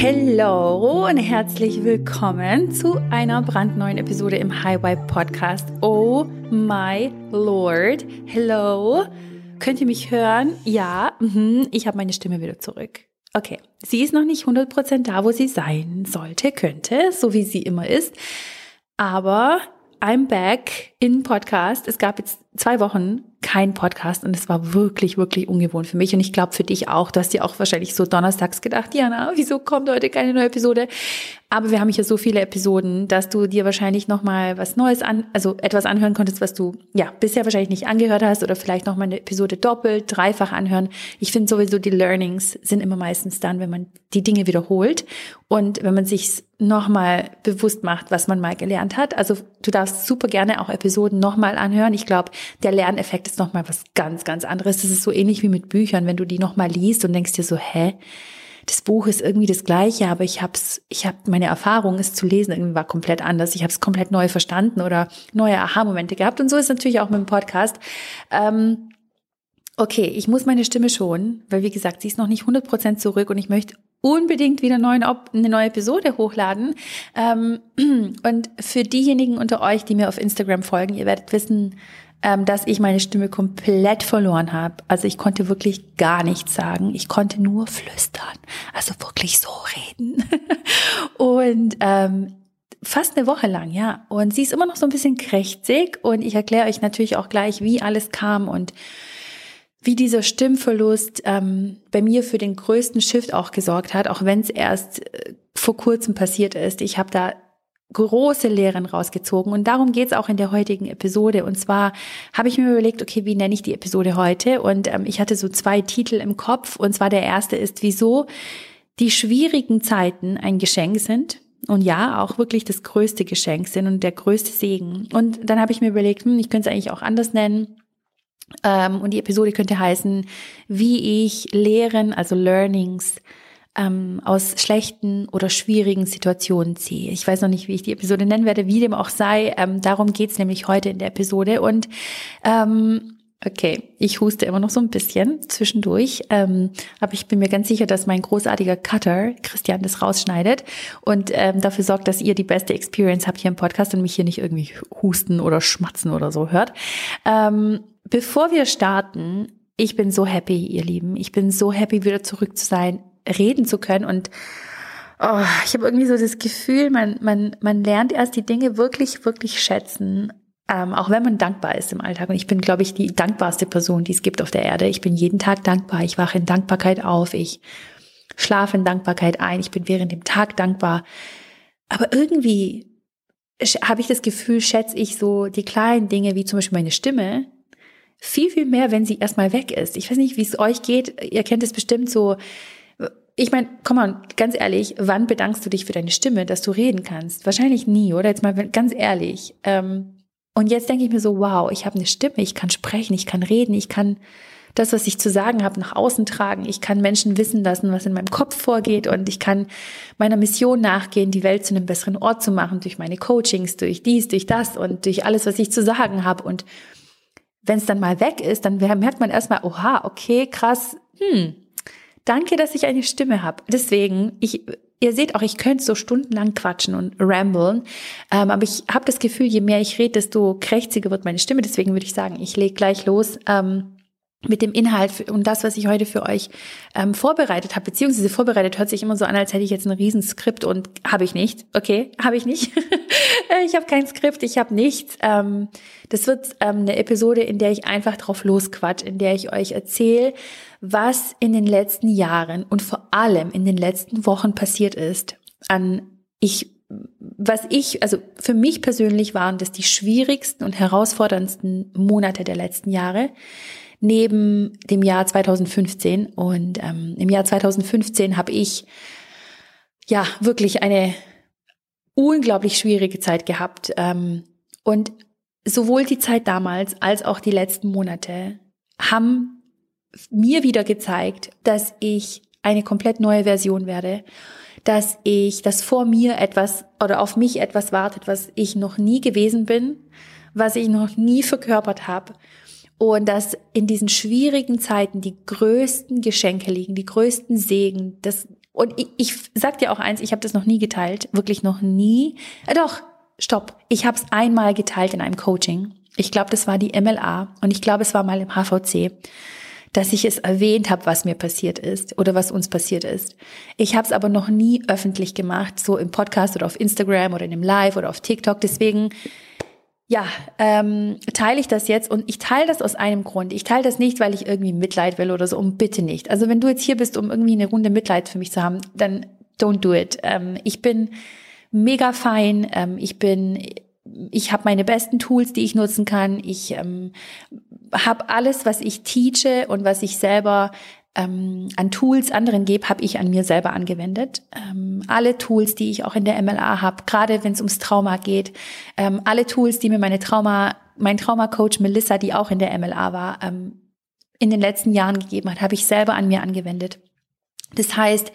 Hello und herzlich willkommen zu einer brandneuen Episode im Highway Podcast. Oh my Lord. Hello. Könnt ihr mich hören? Ja, mhm. ich habe meine Stimme wieder zurück. Okay, sie ist noch nicht 100% da, wo sie sein sollte, könnte, so wie sie immer ist. Aber I'm back in Podcast. Es gab jetzt zwei Wochen kein Podcast und es war wirklich, wirklich ungewohnt für mich und ich glaube für dich auch. Du hast dir auch wahrscheinlich so donnerstags gedacht, Jana, wieso kommt heute keine neue Episode? Aber wir haben hier so viele Episoden, dass du dir wahrscheinlich nochmal was Neues an, also etwas anhören konntest, was du ja bisher wahrscheinlich nicht angehört hast oder vielleicht nochmal eine Episode doppelt, dreifach anhören. Ich finde sowieso die Learnings sind immer meistens dann, wenn man die Dinge wiederholt und wenn man sich nochmal bewusst macht, was man mal gelernt hat. Also du darfst super gerne auch Episoden nochmal anhören. Ich glaube, der Lerneffekt ist nochmal was ganz, ganz anderes. Das ist so ähnlich wie mit Büchern, wenn du die nochmal liest und denkst dir so, hä? Das Buch ist irgendwie das gleiche, aber ich hab's, ich habe meine Erfahrung, es zu lesen, irgendwie war komplett anders. Ich habe es komplett neu verstanden oder neue Aha-Momente gehabt. Und so ist natürlich auch mit dem Podcast. Ähm, okay, ich muss meine Stimme schonen, weil wie gesagt, sie ist noch nicht 100% zurück und ich möchte unbedingt wieder eine neue Episode hochladen. Ähm, und für diejenigen unter euch, die mir auf Instagram folgen, ihr werdet wissen, ähm, dass ich meine Stimme komplett verloren habe. Also ich konnte wirklich gar nichts sagen. Ich konnte nur flüstern. Also wirklich so reden. und ähm, fast eine Woche lang, ja. Und sie ist immer noch so ein bisschen krächzig und ich erkläre euch natürlich auch gleich, wie alles kam und wie dieser Stimmverlust ähm, bei mir für den größten Shift auch gesorgt hat, auch wenn es erst äh, vor kurzem passiert ist. Ich habe da große Lehren rausgezogen und darum geht's auch in der heutigen Episode. Und zwar habe ich mir überlegt, okay, wie nenne ich die Episode heute? Und ähm, ich hatte so zwei Titel im Kopf. Und zwar der erste ist, wieso die schwierigen Zeiten ein Geschenk sind. Und ja, auch wirklich das größte Geschenk sind und der größte Segen. Und dann habe ich mir überlegt, hm, ich könnte es eigentlich auch anders nennen. Ähm, und die Episode könnte heißen, wie ich Lehren, also Learnings, ähm, aus schlechten oder schwierigen Situationen ziehe. Ich weiß noch nicht, wie ich die Episode nennen werde, wie dem auch sei. Ähm, darum geht's nämlich heute in der Episode. Und ähm, Okay, ich huste immer noch so ein bisschen zwischendurch, ähm, aber ich bin mir ganz sicher, dass mein großartiger Cutter, Christian, das rausschneidet und ähm, dafür sorgt, dass ihr die beste Experience habt hier im Podcast und mich hier nicht irgendwie husten oder schmatzen oder so hört. Ähm, bevor wir starten, ich bin so happy, ihr Lieben. Ich bin so happy, wieder zurück zu sein reden zu können und oh, ich habe irgendwie so das Gefühl, man, man, man lernt erst die Dinge wirklich, wirklich schätzen, ähm, auch wenn man dankbar ist im Alltag. Und ich bin, glaube ich, die dankbarste Person, die es gibt auf der Erde. Ich bin jeden Tag dankbar. Ich wache in Dankbarkeit auf. Ich schlafe in Dankbarkeit ein. Ich bin während dem Tag dankbar. Aber irgendwie habe ich das Gefühl, schätze ich so die kleinen Dinge, wie zum Beispiel meine Stimme, viel, viel mehr, wenn sie erstmal weg ist. Ich weiß nicht, wie es euch geht. Ihr kennt es bestimmt so, ich meine, komm mal, ganz ehrlich, wann bedankst du dich für deine Stimme, dass du reden kannst? Wahrscheinlich nie, oder? Jetzt mal ganz ehrlich. Ähm, und jetzt denke ich mir so, wow, ich habe eine Stimme, ich kann sprechen, ich kann reden, ich kann das, was ich zu sagen habe, nach außen tragen. Ich kann Menschen wissen lassen, was in meinem Kopf vorgeht und ich kann meiner Mission nachgehen, die Welt zu einem besseren Ort zu machen, durch meine Coachings, durch dies, durch das und durch alles, was ich zu sagen habe. Und wenn es dann mal weg ist, dann merkt man erstmal, oha, okay, krass, hm, Danke, dass ich eine Stimme habe. Deswegen, ich, ihr seht auch, ich könnte so stundenlang quatschen und ramblen, ähm, aber ich habe das Gefühl, je mehr ich rede, desto krächziger wird meine Stimme. Deswegen würde ich sagen, ich lege gleich los. Ähm, mit dem Inhalt und das, was ich heute für euch ähm, vorbereitet habe, beziehungsweise vorbereitet hört sich immer so an, als hätte ich jetzt ein Riesenskript und habe ich nicht. Okay, habe ich nicht. ich habe kein Skript, ich habe nichts. Ähm, das wird ähm, eine Episode, in der ich einfach drauf losquatsch, in der ich euch erzähle, was in den letzten Jahren und vor allem in den letzten Wochen passiert ist. An ich was ich, also für mich persönlich waren das die schwierigsten und herausforderndsten Monate der letzten Jahre neben dem Jahr 2015. Und ähm, im Jahr 2015 habe ich ja wirklich eine unglaublich schwierige Zeit gehabt. Ähm, und sowohl die Zeit damals als auch die letzten Monate haben mir wieder gezeigt, dass ich eine komplett neue Version werde, dass ich, dass vor mir etwas oder auf mich etwas wartet, was ich noch nie gewesen bin, was ich noch nie verkörpert habe und dass in diesen schwierigen Zeiten die größten Geschenke liegen, die größten Segen, das Und ich, ich sag dir auch eins, ich habe das noch nie geteilt, wirklich noch nie. Äh, doch, stopp, ich habe es einmal geteilt in einem Coaching. Ich glaube, das war die MLA und ich glaube, es war mal im HVC dass ich es erwähnt habe, was mir passiert ist oder was uns passiert ist. Ich habe es aber noch nie öffentlich gemacht, so im Podcast oder auf Instagram oder in einem Live oder auf TikTok. Deswegen, ja, ähm, teile ich das jetzt und ich teile das aus einem Grund. Ich teile das nicht, weil ich irgendwie Mitleid will oder so, um bitte nicht. Also wenn du jetzt hier bist, um irgendwie eine Runde Mitleid für mich zu haben, dann don't do it. Ähm, ich bin mega fein. Ähm, ich bin ich habe meine besten Tools, die ich nutzen kann. Ich ähm, habe alles, was ich teache und was ich selber ähm, an Tools anderen gebe, habe ich an mir selber angewendet. Ähm, alle Tools, die ich auch in der MLA habe, gerade wenn es ums Trauma geht, ähm, alle Tools, die mir meine Trauma, mein Traumacoach Melissa, die auch in der MLA war, ähm, in den letzten Jahren gegeben hat, habe ich selber an mir angewendet. Das heißt,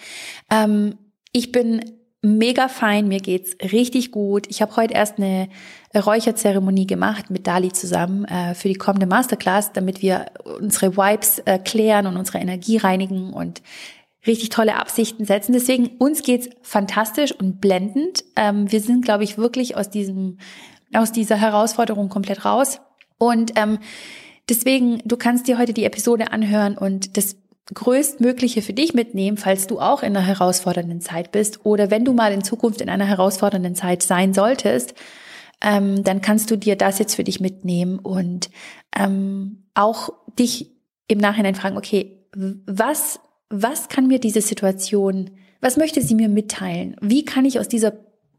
ähm, ich bin mega fein, mir geht's richtig gut. Ich habe heute erst eine Räucherzeremonie gemacht mit Dali zusammen äh, für die kommende Masterclass, damit wir unsere Vibes äh, klären und unsere Energie reinigen und richtig tolle Absichten setzen. Deswegen uns geht's fantastisch und blendend. Ähm, wir sind, glaube ich, wirklich aus diesem aus dieser Herausforderung komplett raus und ähm, Deswegen, du kannst dir heute die Episode anhören und das größtmögliche für dich mitnehmen, falls du auch in einer herausfordernden Zeit bist oder wenn du mal in Zukunft in einer herausfordernden Zeit sein solltest, ähm, dann kannst du dir das jetzt für dich mitnehmen und ähm, auch dich im Nachhinein fragen, okay, was, was kann mir diese Situation, was möchte sie mir mitteilen? Wie kann ich aus dieser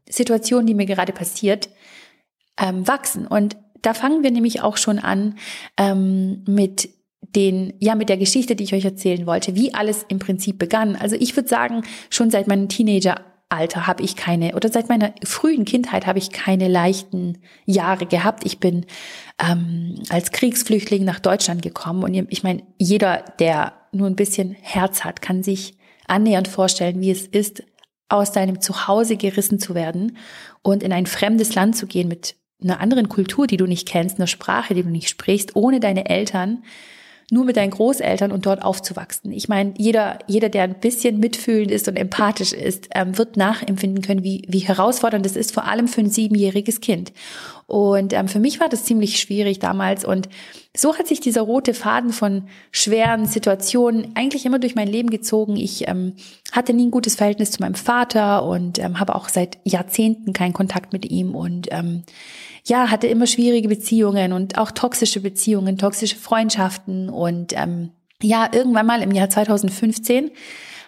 Situation, die mir gerade passiert, ähm, wachsen? Und da fangen wir nämlich auch schon an ähm, mit den, ja, mit der Geschichte, die ich euch erzählen wollte, wie alles im Prinzip begann. Also ich würde sagen, schon seit meinem Teenageralter habe ich keine, oder seit meiner frühen Kindheit habe ich keine leichten Jahre gehabt. Ich bin ähm, als Kriegsflüchtling nach Deutschland gekommen und ich meine, jeder, der nur ein bisschen Herz hat, kann sich annähernd vorstellen, wie es ist, aus deinem Zuhause gerissen zu werden und in ein fremdes Land zu gehen mit einer anderen Kultur, die du nicht kennst, einer Sprache, die du nicht sprichst, ohne deine Eltern nur mit deinen Großeltern und dort aufzuwachsen. Ich meine, jeder, jeder, der ein bisschen mitfühlend ist und empathisch ist, ähm, wird nachempfinden können, wie, wie herausfordernd es ist, vor allem für ein siebenjähriges Kind. Und ähm, für mich war das ziemlich schwierig damals. Und so hat sich dieser rote Faden von schweren Situationen eigentlich immer durch mein Leben gezogen. Ich ähm, hatte nie ein gutes Verhältnis zu meinem Vater und ähm, habe auch seit Jahrzehnten keinen Kontakt mit ihm. Und ähm, ja, hatte immer schwierige Beziehungen und auch toxische Beziehungen, toxische Freundschaften und ähm, ja, irgendwann mal im Jahr 2015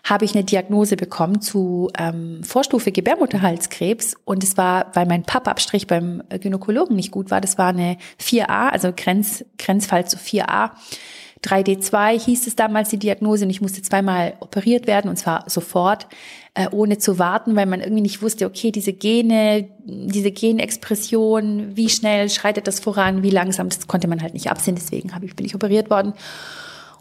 habe ich eine Diagnose bekommen zu ähm, Vorstufe Gebärmutterhalskrebs und es war, weil mein Pappabstrich beim Gynäkologen nicht gut war, das war eine 4a, also Grenz, Grenzfall zu 4a. 3D2 hieß es damals die Diagnose und ich musste zweimal operiert werden und zwar sofort, äh, ohne zu warten, weil man irgendwie nicht wusste, okay, diese Gene, diese Genexpression, wie schnell schreitet das voran, wie langsam, das konnte man halt nicht absehen, deswegen habe ich, bin ich operiert worden.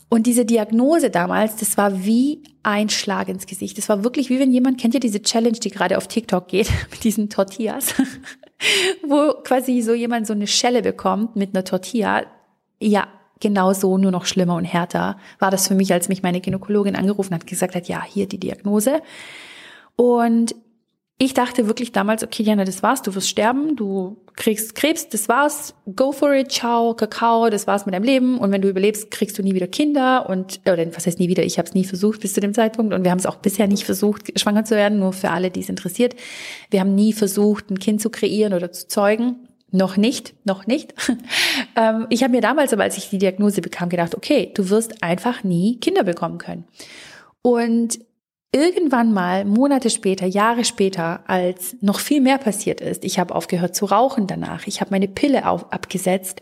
Und diese Diagnose damals, das war wie ein Schlag ins Gesicht. Das war wirklich wie wenn jemand, kennt ihr diese Challenge, die gerade auf TikTok geht, mit diesen Tortillas, wo quasi so jemand so eine Schelle bekommt mit einer Tortilla. Ja, genau so, nur noch schlimmer und härter war das für mich, als mich meine Gynäkologin angerufen hat, gesagt hat, ja, hier die Diagnose. Und ich dachte wirklich damals, okay, Diana, das war's, du wirst sterben, du kriegst Krebs, das war's, go for it, ciao, Kakao, das war's mit deinem Leben und wenn du überlebst, kriegst du nie wieder Kinder und, oder was heißt nie wieder, ich habe es nie versucht bis zu dem Zeitpunkt und wir haben es auch bisher nicht versucht, schwanger zu werden, nur für alle, die es interessiert. Wir haben nie versucht, ein Kind zu kreieren oder zu zeugen. Noch nicht, noch nicht. Ähm, ich habe mir damals aber, als ich die Diagnose bekam, gedacht, okay, du wirst einfach nie Kinder bekommen können. Und irgendwann mal, Monate später, Jahre später, als noch viel mehr passiert ist, ich habe aufgehört zu rauchen danach, ich habe meine Pille auf, abgesetzt,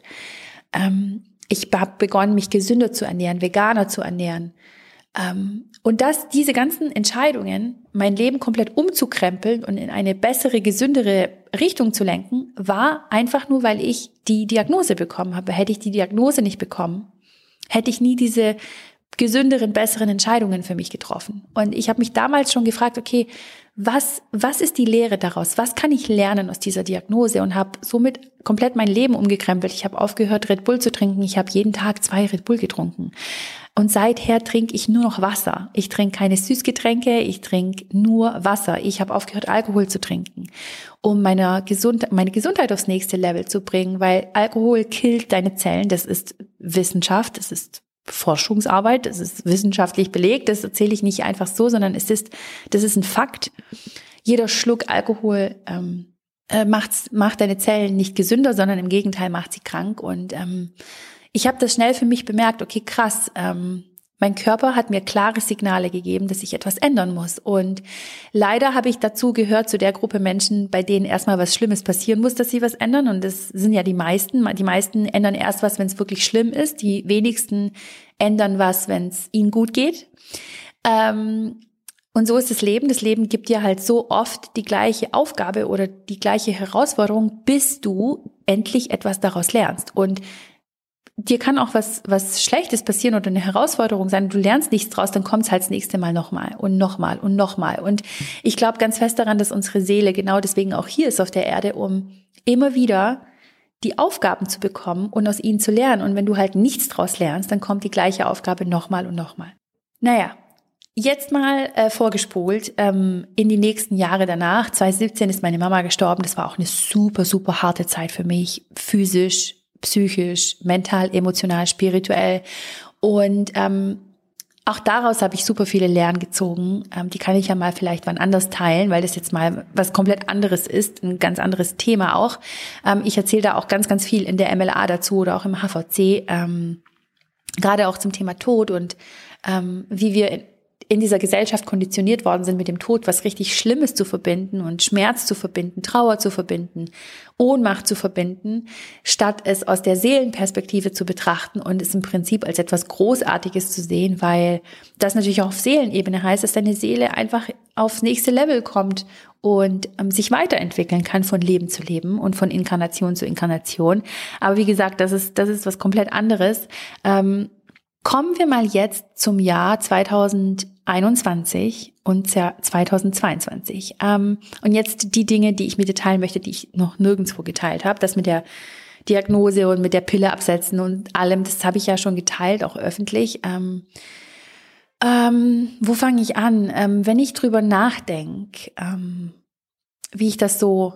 ähm, ich habe begonnen, mich gesünder zu ernähren, veganer zu ernähren. Ähm, und dass diese ganzen Entscheidungen, mein Leben komplett umzukrempeln und in eine bessere, gesündere Richtung zu lenken, war einfach nur, weil ich die Diagnose bekommen habe. Hätte ich die Diagnose nicht bekommen, hätte ich nie diese gesünderen, besseren Entscheidungen für mich getroffen. Und ich habe mich damals schon gefragt, okay, was, was ist die Lehre daraus? Was kann ich lernen aus dieser Diagnose? Und habe somit komplett mein Leben umgekrempelt. Ich habe aufgehört, Red Bull zu trinken. Ich habe jeden Tag zwei Red Bull getrunken. Und seither trinke ich nur noch Wasser. Ich trinke keine Süßgetränke, ich trinke nur Wasser. Ich habe aufgehört, Alkohol zu trinken, um meine, Gesund meine Gesundheit aufs nächste Level zu bringen, weil Alkohol killt deine Zellen. Das ist Wissenschaft, das ist Forschungsarbeit, das ist wissenschaftlich belegt. Das erzähle ich nicht einfach so, sondern es ist, das ist ein Fakt. Jeder Schluck Alkohol ähm, äh, macht's, macht deine Zellen nicht gesünder, sondern im Gegenteil macht sie krank. Und ähm, ich habe das schnell für mich bemerkt, okay, krass, ähm, mein Körper hat mir klare Signale gegeben, dass ich etwas ändern muss. Und leider habe ich dazu gehört zu der Gruppe Menschen, bei denen erstmal was Schlimmes passieren muss, dass sie was ändern. Und das sind ja die meisten. Die meisten ändern erst was, wenn es wirklich schlimm ist. Die wenigsten ändern was, wenn es ihnen gut geht. Ähm, und so ist das Leben. Das Leben gibt dir halt so oft die gleiche Aufgabe oder die gleiche Herausforderung, bis du endlich etwas daraus lernst. Und dir kann auch was, was Schlechtes passieren oder eine Herausforderung sein. Du lernst nichts draus, dann kommt es halt das nächste Mal nochmal und nochmal und nochmal. Und ich glaube ganz fest daran, dass unsere Seele genau deswegen auch hier ist auf der Erde, um immer wieder die Aufgaben zu bekommen und aus ihnen zu lernen. Und wenn du halt nichts draus lernst, dann kommt die gleiche Aufgabe nochmal und nochmal. Naja, Jetzt mal äh, vorgespult ähm, in die nächsten Jahre danach. 2017 ist meine Mama gestorben. Das war auch eine super, super harte Zeit für mich. Physisch, psychisch, mental, emotional, spirituell. Und ähm, auch daraus habe ich super viele Lernen gezogen. Ähm, die kann ich ja mal vielleicht wann anders teilen, weil das jetzt mal was komplett anderes ist, ein ganz anderes Thema auch. Ähm, ich erzähle da auch ganz, ganz viel in der MLA dazu oder auch im HVC, ähm, gerade auch zum Thema Tod und ähm, wie wir in dieser Gesellschaft konditioniert worden sind, mit dem Tod was richtig Schlimmes zu verbinden und Schmerz zu verbinden, Trauer zu verbinden, Ohnmacht zu verbinden, statt es aus der Seelenperspektive zu betrachten und es im Prinzip als etwas Großartiges zu sehen, weil das natürlich auch auf Seelenebene heißt, dass deine Seele einfach aufs nächste Level kommt und ähm, sich weiterentwickeln kann von Leben zu Leben und von Inkarnation zu Inkarnation. Aber wie gesagt, das ist, das ist was komplett anderes. Ähm, Kommen wir mal jetzt zum Jahr 2021 und 2022. Ähm, und jetzt die Dinge, die ich mit dir teilen möchte, die ich noch nirgendwo geteilt habe. Das mit der Diagnose und mit der Pille absetzen und allem, das habe ich ja schon geteilt, auch öffentlich. Ähm, ähm, wo fange ich an? Ähm, wenn ich drüber nachdenke, ähm, wie ich das so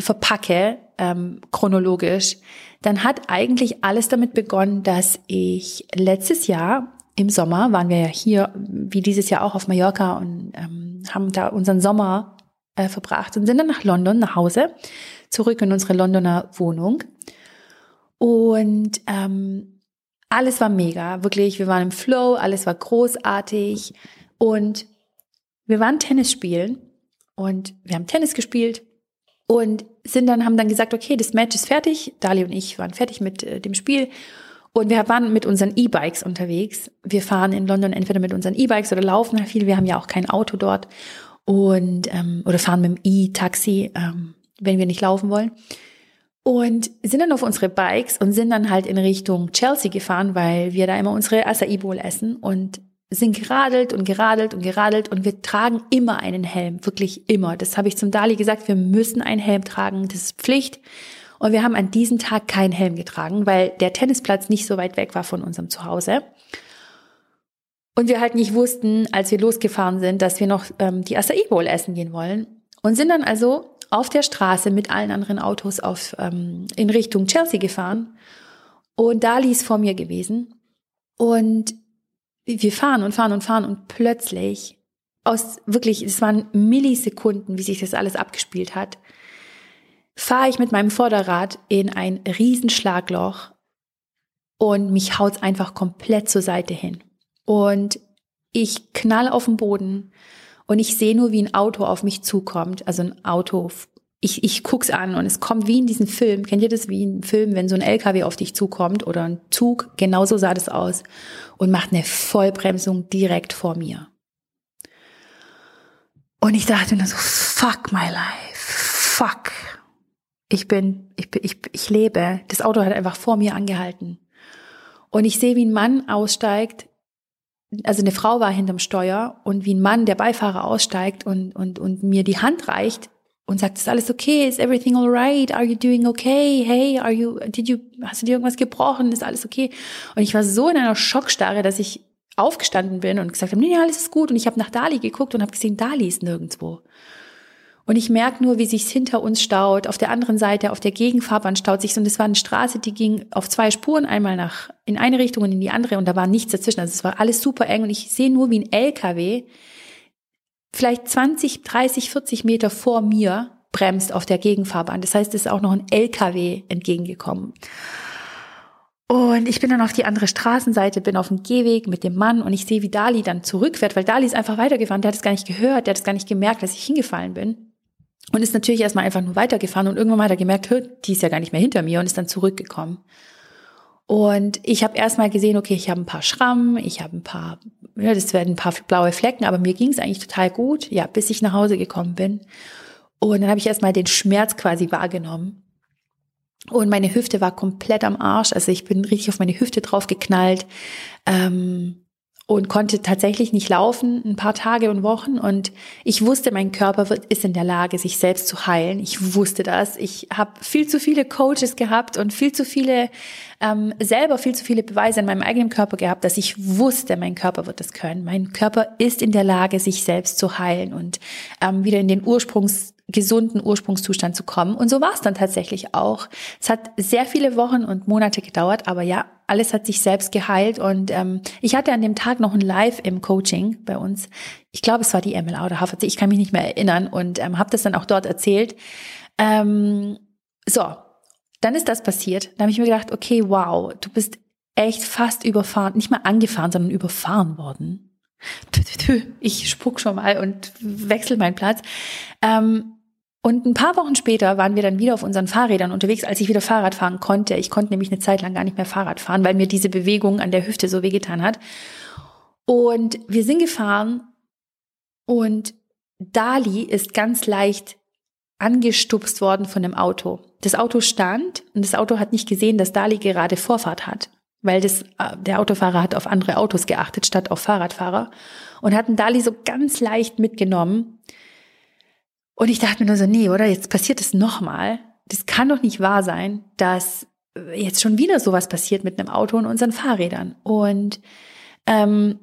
verpacke, ähm, chronologisch, dann hat eigentlich alles damit begonnen, dass ich letztes Jahr im Sommer waren wir ja hier, wie dieses Jahr auch auf Mallorca und ähm, haben da unseren Sommer äh, verbracht und sind dann nach London, nach Hause, zurück in unsere Londoner Wohnung. Und ähm, alles war mega, wirklich. Wir waren im Flow, alles war großartig und wir waren Tennis spielen und wir haben Tennis gespielt und sind dann, haben dann gesagt, okay, das Match ist fertig. Dali und ich waren fertig mit äh, dem Spiel. Und wir waren mit unseren E-Bikes unterwegs. Wir fahren in London entweder mit unseren E-Bikes oder laufen viel. Wir haben ja auch kein Auto dort. Und, ähm, oder fahren mit dem E-Taxi, ähm, wenn wir nicht laufen wollen. Und sind dann auf unsere Bikes und sind dann halt in Richtung Chelsea gefahren, weil wir da immer unsere Acai Bowl essen. Und sind geradelt und geradelt und geradelt und wir tragen immer einen Helm, wirklich immer. Das habe ich zum Dali gesagt, wir müssen einen Helm tragen, das ist Pflicht. Und wir haben an diesem Tag keinen Helm getragen, weil der Tennisplatz nicht so weit weg war von unserem Zuhause. Und wir halt nicht wussten, als wir losgefahren sind, dass wir noch ähm, die Acai Bowl essen gehen wollen. Und sind dann also auf der Straße mit allen anderen Autos auf, ähm, in Richtung Chelsea gefahren. Und Dali ist vor mir gewesen. Und wir fahren und fahren und fahren und plötzlich aus wirklich, es waren Millisekunden, wie sich das alles abgespielt hat, fahre ich mit meinem Vorderrad in ein Riesenschlagloch und mich haut's einfach komplett zur Seite hin. Und ich knall auf den Boden und ich sehe nur, wie ein Auto auf mich zukommt, also ein Auto ich, ich guck's an und es kommt wie in diesem Film. Kennt ihr das wie ein Film, wenn so ein LKW auf dich zukommt oder ein Zug? Genauso sah das aus und macht eine Vollbremsung direkt vor mir. Und ich dachte nur so, fuck my life, fuck. Ich bin, ich, ich, ich lebe. Das Auto hat einfach vor mir angehalten. Und ich sehe, wie ein Mann aussteigt, also eine Frau war hinterm Steuer und wie ein Mann, der Beifahrer aussteigt und, und, und mir die Hand reicht und sagt, ist alles okay? Is everything alright? Are you doing okay? Hey, are you, did you, hast du dir irgendwas gebrochen? Ist alles okay? Und ich war so in einer Schockstarre, dass ich aufgestanden bin und gesagt habe, nee, nee, alles ist gut. Und ich habe nach Dali geguckt und habe gesehen, Dali ist nirgendwo. Und ich merke nur, wie sich's hinter uns staut. Auf der anderen Seite, auf der Gegenfahrbahn staut sich. Und es war eine Straße, die ging auf zwei Spuren, einmal nach in eine Richtung und in die andere. Und da war nichts dazwischen. Also es war alles super eng. Und ich sehe nur, wie ein LKW vielleicht 20, 30, 40 Meter vor mir bremst auf der Gegenfahrbahn. Das heißt, es ist auch noch ein LKW entgegengekommen. Und ich bin dann auf die andere Straßenseite, bin auf dem Gehweg mit dem Mann und ich sehe, wie Dali dann zurückfährt, weil Dali ist einfach weitergefahren. Der hat es gar nicht gehört, der hat es gar nicht gemerkt, dass ich hingefallen bin. Und ist natürlich erstmal einfach nur weitergefahren und irgendwann mal hat er gemerkt, die ist ja gar nicht mehr hinter mir und ist dann zurückgekommen. Und ich habe erstmal gesehen, okay, ich habe ein paar Schrammen, ich habe ein paar, ja, das werden ein paar blaue Flecken, aber mir ging es eigentlich total gut, ja, bis ich nach Hause gekommen bin. Und dann habe ich erstmal den Schmerz quasi wahrgenommen. Und meine Hüfte war komplett am Arsch. Also ich bin richtig auf meine Hüfte drauf geknallt. Ähm, und konnte tatsächlich nicht laufen, ein paar Tage und Wochen. Und ich wusste, mein Körper wird, ist in der Lage, sich selbst zu heilen. Ich wusste das. Ich habe viel zu viele Coaches gehabt und viel zu viele, ähm, selber viel zu viele Beweise in meinem eigenen Körper gehabt, dass ich wusste, mein Körper wird das können. Mein Körper ist in der Lage, sich selbst zu heilen und ähm, wieder in den Ursprungs gesunden Ursprungszustand zu kommen. Und so war es dann tatsächlich auch. Es hat sehr viele Wochen und Monate gedauert, aber ja, alles hat sich selbst geheilt. Und ähm, ich hatte an dem Tag noch ein Live im Coaching bei uns. Ich glaube, es war die MLA oder HVC, ich kann mich nicht mehr erinnern und ähm, habe das dann auch dort erzählt. Ähm, so, dann ist das passiert. Da habe ich mir gedacht, okay, wow, du bist echt fast überfahren, nicht mal angefahren, sondern überfahren worden. Ich spuck schon mal und wechsle meinen Platz. Ähm, und ein paar Wochen später waren wir dann wieder auf unseren Fahrrädern unterwegs, als ich wieder Fahrrad fahren konnte. Ich konnte nämlich eine Zeit lang gar nicht mehr Fahrrad fahren, weil mir diese Bewegung an der Hüfte so wehgetan hat. Und wir sind gefahren und Dali ist ganz leicht angestupst worden von dem Auto. Das Auto stand und das Auto hat nicht gesehen, dass Dali gerade Vorfahrt hat, weil das, äh, der Autofahrer hat auf andere Autos geachtet statt auf Fahrradfahrer und hatten Dali so ganz leicht mitgenommen und ich dachte mir nur so, nee, oder? Jetzt passiert es nochmal. Das kann doch nicht wahr sein, dass jetzt schon wieder sowas passiert mit einem Auto und unseren Fahrrädern. Und ähm,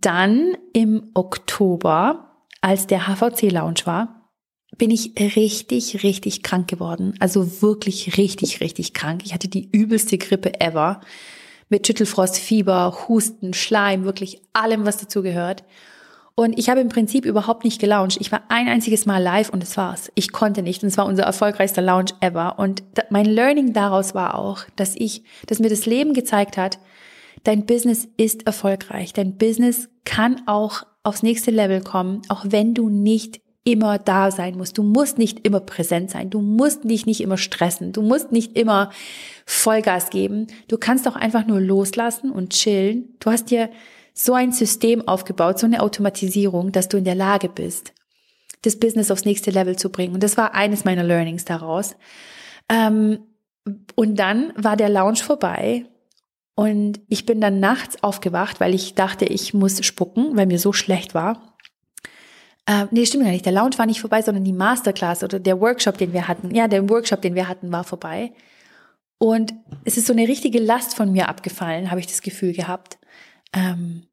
dann im Oktober, als der HVC-Lounge war, bin ich richtig, richtig krank geworden. Also wirklich richtig, richtig krank. Ich hatte die übelste Grippe ever. Mit Schüttelfrost, Fieber, Husten, Schleim, wirklich allem, was dazu gehört. Und ich habe im Prinzip überhaupt nicht gelauncht. Ich war ein einziges Mal live und es war's. Ich konnte nicht und es war unser erfolgreichster Launch ever. Und mein Learning daraus war auch, dass ich, dass mir das Leben gezeigt hat, dein Business ist erfolgreich. Dein Business kann auch aufs nächste Level kommen, auch wenn du nicht immer da sein musst. Du musst nicht immer präsent sein. Du musst dich nicht immer stressen. Du musst nicht immer Vollgas geben. Du kannst auch einfach nur loslassen und chillen. Du hast dir so ein System aufgebaut, so eine Automatisierung, dass du in der Lage bist, das Business aufs nächste Level zu bringen. Und das war eines meiner Learnings daraus. Ähm, und dann war der Lounge vorbei und ich bin dann nachts aufgewacht, weil ich dachte, ich muss spucken, weil mir so schlecht war. Äh, nee, stimmt gar nicht. Der Lounge war nicht vorbei, sondern die Masterclass oder der Workshop, den wir hatten. Ja, der Workshop, den wir hatten, war vorbei. Und es ist so eine richtige Last von mir abgefallen, habe ich das Gefühl gehabt. Ähm,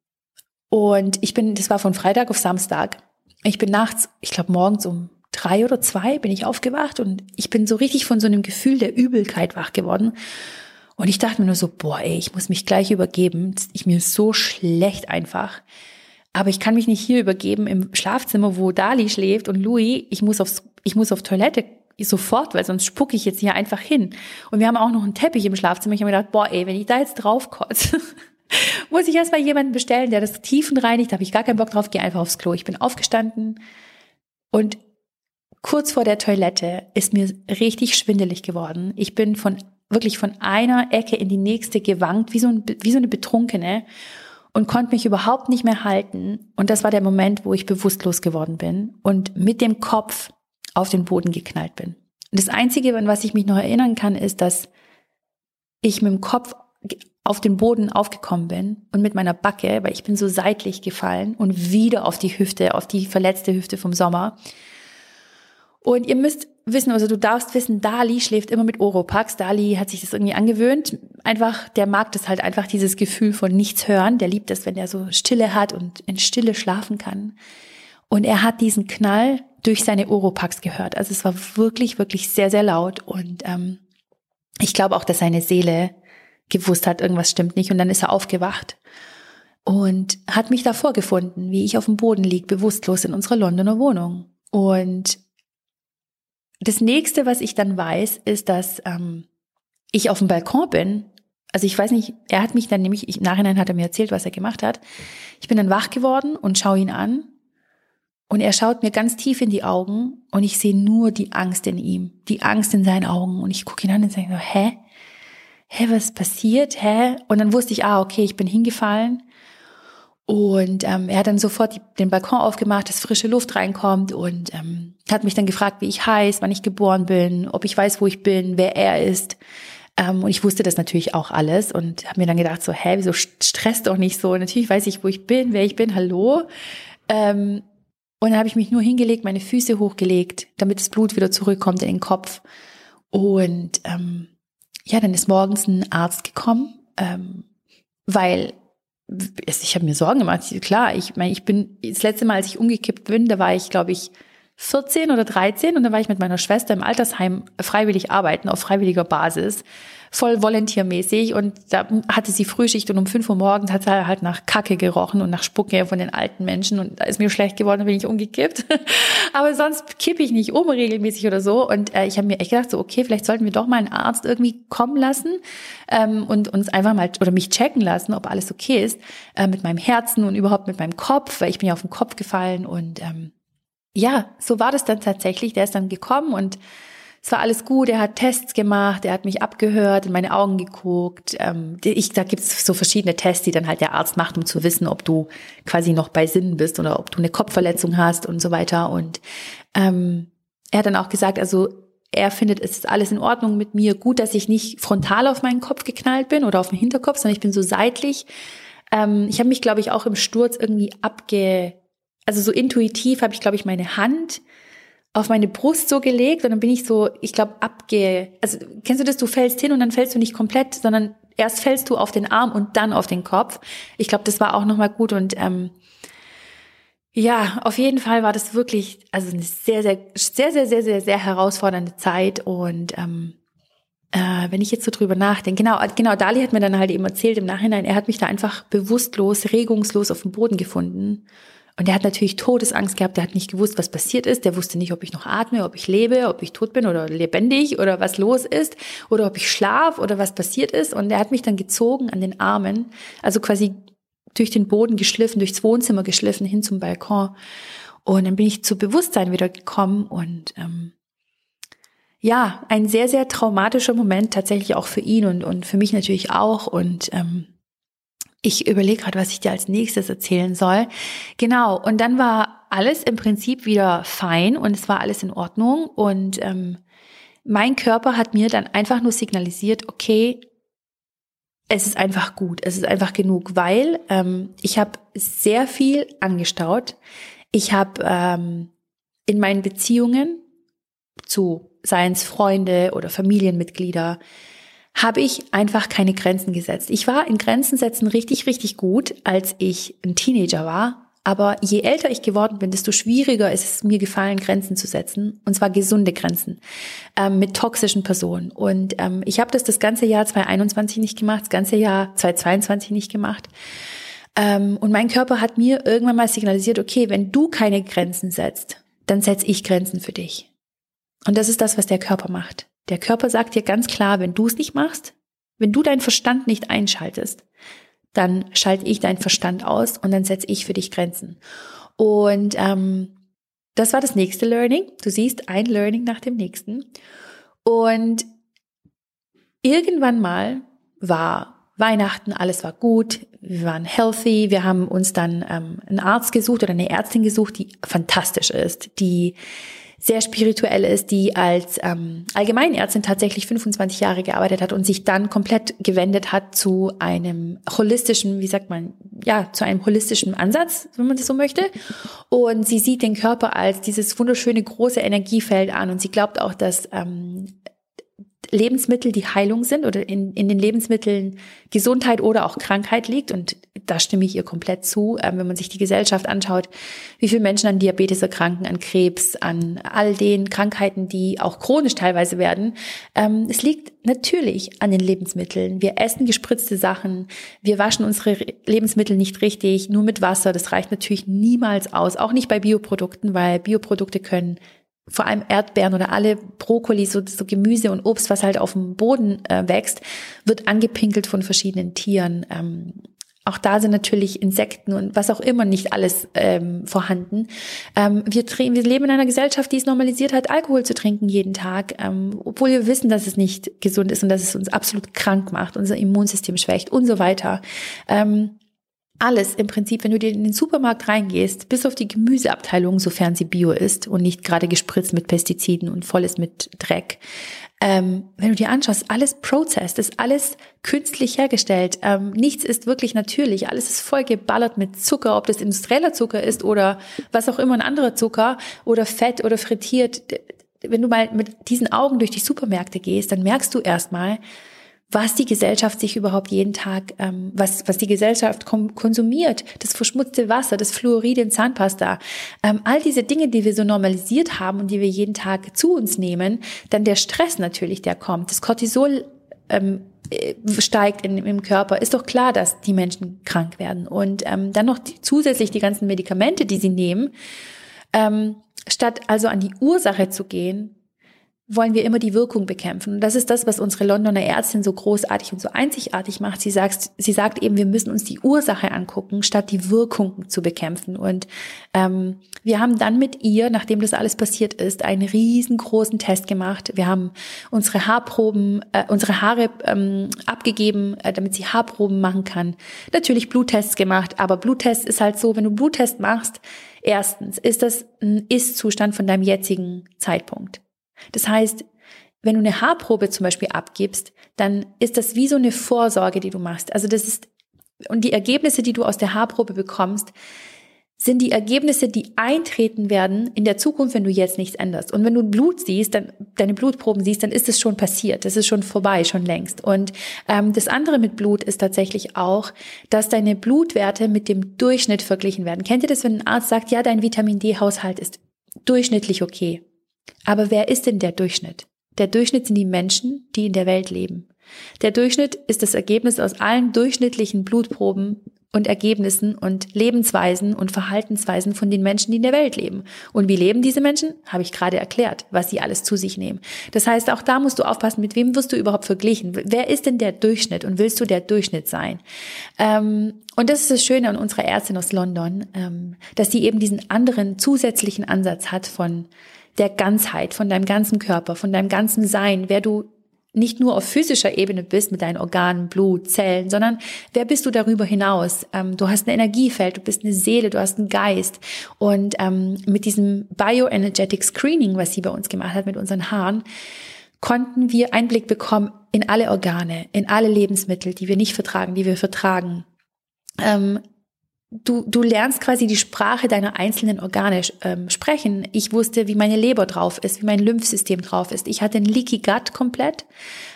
und ich bin, das war von Freitag auf Samstag. Ich bin nachts, ich glaube morgens um drei oder zwei bin ich aufgewacht und ich bin so richtig von so einem Gefühl der Übelkeit wach geworden. Und ich dachte mir nur so, boah, ey, ich muss mich gleich übergeben. Ich mir so schlecht einfach. Aber ich kann mich nicht hier übergeben im Schlafzimmer, wo Dali schläft und Louis. Ich muss aufs, ich muss auf Toilette sofort, weil sonst spucke ich jetzt hier einfach hin. Und wir haben auch noch einen Teppich im Schlafzimmer. Ich habe mir gedacht, boah, ey, wenn ich da jetzt drauf kotze, muss ich erstmal jemanden bestellen, der das tiefenreinigt. Da habe ich gar keinen Bock drauf, gehe einfach aufs Klo. Ich bin aufgestanden und kurz vor der Toilette ist mir richtig schwindelig geworden. Ich bin von wirklich von einer Ecke in die nächste gewankt, wie so, ein, wie so eine Betrunkene und konnte mich überhaupt nicht mehr halten. Und das war der Moment, wo ich bewusstlos geworden bin und mit dem Kopf auf den Boden geknallt bin. Und das Einzige, an was ich mich noch erinnern kann, ist, dass ich mit dem Kopf auf den Boden aufgekommen bin und mit meiner Backe, weil ich bin so seitlich gefallen und wieder auf die Hüfte, auf die verletzte Hüfte vom Sommer. Und ihr müsst wissen, also du darfst wissen, Dali schläft immer mit Oropax. Dali hat sich das irgendwie angewöhnt. Einfach, der mag das halt einfach, dieses Gefühl von nichts hören. Der liebt es, wenn er so Stille hat und in Stille schlafen kann. Und er hat diesen Knall durch seine Oropax gehört. Also es war wirklich, wirklich sehr, sehr laut. Und ähm, ich glaube auch, dass seine Seele gewusst hat, irgendwas stimmt nicht. Und dann ist er aufgewacht und hat mich da vorgefunden, wie ich auf dem Boden lieg, bewusstlos in unserer Londoner Wohnung. Und das nächste, was ich dann weiß, ist, dass ähm, ich auf dem Balkon bin. Also ich weiß nicht, er hat mich dann nämlich, ich, im Nachhinein hat er mir erzählt, was er gemacht hat. Ich bin dann wach geworden und schaue ihn an. Und er schaut mir ganz tief in die Augen und ich sehe nur die Angst in ihm, die Angst in seinen Augen. Und ich gucke ihn an und sage so, hä? Hä, was passiert? Hä? Und dann wusste ich, ah, okay, ich bin hingefallen. Und ähm, er hat dann sofort die, den Balkon aufgemacht, dass frische Luft reinkommt und ähm, hat mich dann gefragt, wie ich heiße, wann ich geboren bin, ob ich weiß, wo ich bin, wer er ist. Ähm, und ich wusste das natürlich auch alles und habe mir dann gedacht, so, hä, wieso stresst doch nicht so? natürlich weiß ich, wo ich bin, wer ich bin, hallo. Ähm, und dann habe ich mich nur hingelegt, meine Füße hochgelegt, damit das Blut wieder zurückkommt in den Kopf. Und ähm, ja, dann ist morgens ein Arzt gekommen, ähm, weil ich habe mir Sorgen gemacht. Klar, ich meine, ich bin das letzte Mal, als ich umgekippt bin, da war ich, glaube ich, 14 oder 13 und da war ich mit meiner Schwester im Altersheim freiwillig arbeiten auf freiwilliger Basis voll volontiermäßig und da hatte sie Frühschicht und um 5 Uhr morgens hat sie halt nach Kacke gerochen und nach Spucke von den alten Menschen und da ist mir schlecht geworden, da bin ich umgekippt. Aber sonst kippe ich nicht um regelmäßig oder so und äh, ich habe mir echt gedacht, so okay, vielleicht sollten wir doch mal einen Arzt irgendwie kommen lassen ähm, und uns einfach mal oder mich checken lassen, ob alles okay ist äh, mit meinem Herzen und überhaupt mit meinem Kopf, weil ich bin ja auf den Kopf gefallen und ähm, ja, so war das dann tatsächlich. Der ist dann gekommen und es war alles gut, er hat Tests gemacht, er hat mich abgehört, in meine Augen geguckt. Ähm, ich, da gibt's so verschiedene Tests, die dann halt der Arzt macht, um zu wissen, ob du quasi noch bei Sinnen bist oder ob du eine Kopfverletzung hast und so weiter. Und ähm, er hat dann auch gesagt, also er findet, es ist alles in Ordnung mit mir. Gut, dass ich nicht frontal auf meinen Kopf geknallt bin oder auf den Hinterkopf, sondern ich bin so seitlich. Ähm, ich habe mich, glaube ich, auch im Sturz irgendwie abge... Also so intuitiv habe ich, glaube ich, meine Hand auf meine Brust so gelegt und dann bin ich so, ich glaube, abge, also kennst du das, du fällst hin und dann fällst du nicht komplett, sondern erst fällst du auf den Arm und dann auf den Kopf. Ich glaube, das war auch nochmal gut und ähm, ja, auf jeden Fall war das wirklich, also eine sehr, sehr, sehr, sehr, sehr, sehr, sehr herausfordernde Zeit und ähm, äh, wenn ich jetzt so drüber nachdenke, genau, genau, Dali hat mir dann halt eben erzählt im Nachhinein, er hat mich da einfach bewusstlos, regungslos auf dem Boden gefunden und er hat natürlich Todesangst gehabt, der hat nicht gewusst, was passiert ist, der wusste nicht, ob ich noch atme, ob ich lebe, ob ich tot bin oder lebendig oder was los ist oder ob ich schlaf oder was passiert ist. Und er hat mich dann gezogen an den Armen, also quasi durch den Boden geschliffen, durchs Wohnzimmer geschliffen, hin zum Balkon. Und dann bin ich zu Bewusstsein wieder gekommen und ähm, ja, ein sehr, sehr traumatischer Moment tatsächlich auch für ihn und, und für mich natürlich auch. Und ähm, ich überlege gerade, was ich dir als nächstes erzählen soll. Genau, und dann war alles im Prinzip wieder fein und es war alles in Ordnung. Und ähm, mein Körper hat mir dann einfach nur signalisiert, okay, es ist einfach gut, es ist einfach genug, weil ähm, ich habe sehr viel angestaut. Ich habe ähm, in meinen Beziehungen zu seien es Freunde oder Familienmitglieder, habe ich einfach keine Grenzen gesetzt. Ich war in Grenzen setzen richtig, richtig gut, als ich ein Teenager war. Aber je älter ich geworden bin, desto schwieriger ist es mir gefallen, Grenzen zu setzen. Und zwar gesunde Grenzen ähm, mit toxischen Personen. Und ähm, ich habe das das ganze Jahr 2021 nicht gemacht, das ganze Jahr 2022 nicht gemacht. Ähm, und mein Körper hat mir irgendwann mal signalisiert, okay, wenn du keine Grenzen setzt, dann setze ich Grenzen für dich. Und das ist das, was der Körper macht. Der Körper sagt dir ganz klar, wenn du es nicht machst, wenn du deinen Verstand nicht einschaltest, dann schalte ich deinen Verstand aus und dann setze ich für dich Grenzen. Und ähm, das war das nächste Learning. Du siehst ein Learning nach dem nächsten. Und irgendwann mal war Weihnachten, alles war gut, wir waren healthy, wir haben uns dann ähm, einen Arzt gesucht oder eine Ärztin gesucht, die fantastisch ist, die sehr spirituell ist, die als ähm, Allgemeinärztin tatsächlich 25 Jahre gearbeitet hat und sich dann komplett gewendet hat zu einem holistischen, wie sagt man, ja, zu einem holistischen Ansatz, wenn man das so möchte. Und sie sieht den Körper als dieses wunderschöne große Energiefeld an und sie glaubt auch, dass ähm, Lebensmittel die Heilung sind oder in, in den Lebensmitteln Gesundheit oder auch Krankheit liegt. Und da stimme ich ihr komplett zu. Ähm, wenn man sich die Gesellschaft anschaut, wie viele Menschen an Diabetes erkranken, an Krebs, an all den Krankheiten, die auch chronisch teilweise werden. Ähm, es liegt natürlich an den Lebensmitteln. Wir essen gespritzte Sachen. Wir waschen unsere Lebensmittel nicht richtig, nur mit Wasser. Das reicht natürlich niemals aus. Auch nicht bei Bioprodukten, weil Bioprodukte können vor allem Erdbeeren oder alle Brokkoli, so, so Gemüse und Obst, was halt auf dem Boden äh, wächst, wird angepinkelt von verschiedenen Tieren. Ähm, auch da sind natürlich Insekten und was auch immer nicht alles ähm, vorhanden. Ähm, wir, wir leben in einer Gesellschaft, die es normalisiert hat, Alkohol zu trinken jeden Tag, ähm, obwohl wir wissen, dass es nicht gesund ist und dass es uns absolut krank macht, unser Immunsystem schwächt und so weiter. Ähm, alles im Prinzip, wenn du dir in den Supermarkt reingehst, bis auf die Gemüseabteilung, sofern sie bio ist und nicht gerade gespritzt mit Pestiziden und voll ist mit Dreck. Ähm, wenn du dir anschaust, alles processed, ist alles künstlich hergestellt. Ähm, nichts ist wirklich natürlich. Alles ist voll geballert mit Zucker, ob das industrieller Zucker ist oder was auch immer ein anderer Zucker oder Fett oder frittiert. Wenn du mal mit diesen Augen durch die Supermärkte gehst, dann merkst du erstmal, was die Gesellschaft sich überhaupt jeden Tag, ähm, was, was die Gesellschaft konsumiert, das verschmutzte Wasser, das Fluorid in Zahnpasta, ähm, all diese Dinge, die wir so normalisiert haben und die wir jeden Tag zu uns nehmen, dann der Stress natürlich, der kommt, das Cortisol ähm, äh, steigt in, im Körper, ist doch klar, dass die Menschen krank werden. Und ähm, dann noch die, zusätzlich die ganzen Medikamente, die sie nehmen, ähm, statt also an die Ursache zu gehen, wollen wir immer die Wirkung bekämpfen. Und das ist das, was unsere Londoner Ärztin so großartig und so einzigartig macht. Sie sagt, sie sagt eben, wir müssen uns die Ursache angucken, statt die Wirkung zu bekämpfen. Und ähm, wir haben dann mit ihr, nachdem das alles passiert ist, einen riesengroßen Test gemacht. Wir haben unsere Haarproben, äh, unsere Haare ähm, abgegeben, äh, damit sie Haarproben machen kann. Natürlich Bluttests gemacht, aber Bluttest ist halt so, wenn du Bluttest machst, erstens ist das ein Ist-Zustand von deinem jetzigen Zeitpunkt. Das heißt, wenn du eine Haarprobe zum Beispiel abgibst, dann ist das wie so eine Vorsorge, die du machst. Also das ist, und die Ergebnisse, die du aus der Haarprobe bekommst, sind die Ergebnisse, die eintreten werden in der Zukunft, wenn du jetzt nichts änderst. Und wenn du Blut siehst, dann deine Blutproben siehst, dann ist es schon passiert. Das ist schon vorbei, schon längst. Und ähm, das andere mit Blut ist tatsächlich auch, dass deine Blutwerte mit dem Durchschnitt verglichen werden. Kennt ihr das, wenn ein Arzt sagt, ja, dein Vitamin D-Haushalt ist durchschnittlich okay? Aber wer ist denn der Durchschnitt? Der Durchschnitt sind die Menschen, die in der Welt leben. Der Durchschnitt ist das Ergebnis aus allen durchschnittlichen Blutproben und Ergebnissen und Lebensweisen und Verhaltensweisen von den Menschen, die in der Welt leben. Und wie leben diese Menschen? Habe ich gerade erklärt, was sie alles zu sich nehmen. Das heißt, auch da musst du aufpassen, mit wem wirst du überhaupt verglichen? Wer ist denn der Durchschnitt und willst du der Durchschnitt sein? Ähm, und das ist das Schöne an unserer Ärztin aus London, ähm, dass sie eben diesen anderen zusätzlichen Ansatz hat von der Ganzheit, von deinem ganzen Körper, von deinem ganzen Sein, wer du nicht nur auf physischer Ebene bist mit deinen Organen, Blut, Zellen, sondern wer bist du darüber hinaus? Ähm, du hast ein Energiefeld, du bist eine Seele, du hast einen Geist. Und ähm, mit diesem Bioenergetic Screening, was sie bei uns gemacht hat mit unseren Haaren, konnten wir Einblick bekommen in alle Organe, in alle Lebensmittel, die wir nicht vertragen, die wir vertragen. Ähm, du, du lernst quasi die Sprache deiner einzelnen Organe ähm, sprechen. Ich wusste, wie meine Leber drauf ist, wie mein Lymphsystem drauf ist. Ich hatte ein Leaky Gut komplett,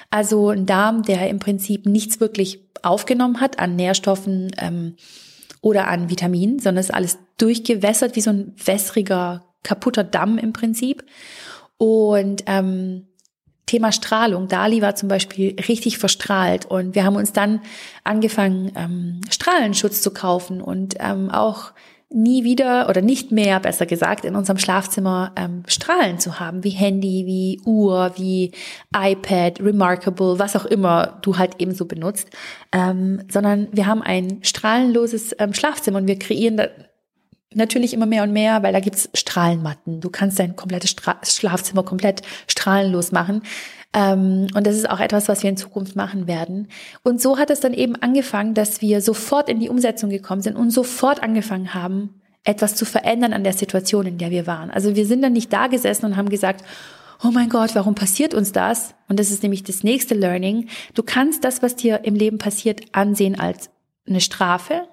also ein Darm, der im Prinzip nichts wirklich aufgenommen hat an Nährstoffen ähm, oder an Vitaminen, sondern es ist alles durchgewässert wie so ein wässriger, kaputter Damm im Prinzip. Und ähm, Thema Strahlung. Dali war zum Beispiel richtig verstrahlt und wir haben uns dann angefangen, ähm, Strahlenschutz zu kaufen und ähm, auch nie wieder oder nicht mehr, besser gesagt, in unserem Schlafzimmer ähm, Strahlen zu haben, wie Handy, wie Uhr, wie iPad, Remarkable, was auch immer du halt eben so benutzt, ähm, sondern wir haben ein strahlenloses ähm, Schlafzimmer und wir kreieren da natürlich immer mehr und mehr, weil da gibt's Strahlenmatten. Du kannst dein komplettes Stra Schlafzimmer komplett strahlenlos machen. Ähm, und das ist auch etwas, was wir in Zukunft machen werden. Und so hat es dann eben angefangen, dass wir sofort in die Umsetzung gekommen sind und sofort angefangen haben, etwas zu verändern an der Situation, in der wir waren. Also wir sind dann nicht da gesessen und haben gesagt, oh mein Gott, warum passiert uns das? Und das ist nämlich das nächste Learning. Du kannst das, was dir im Leben passiert, ansehen als eine Strafe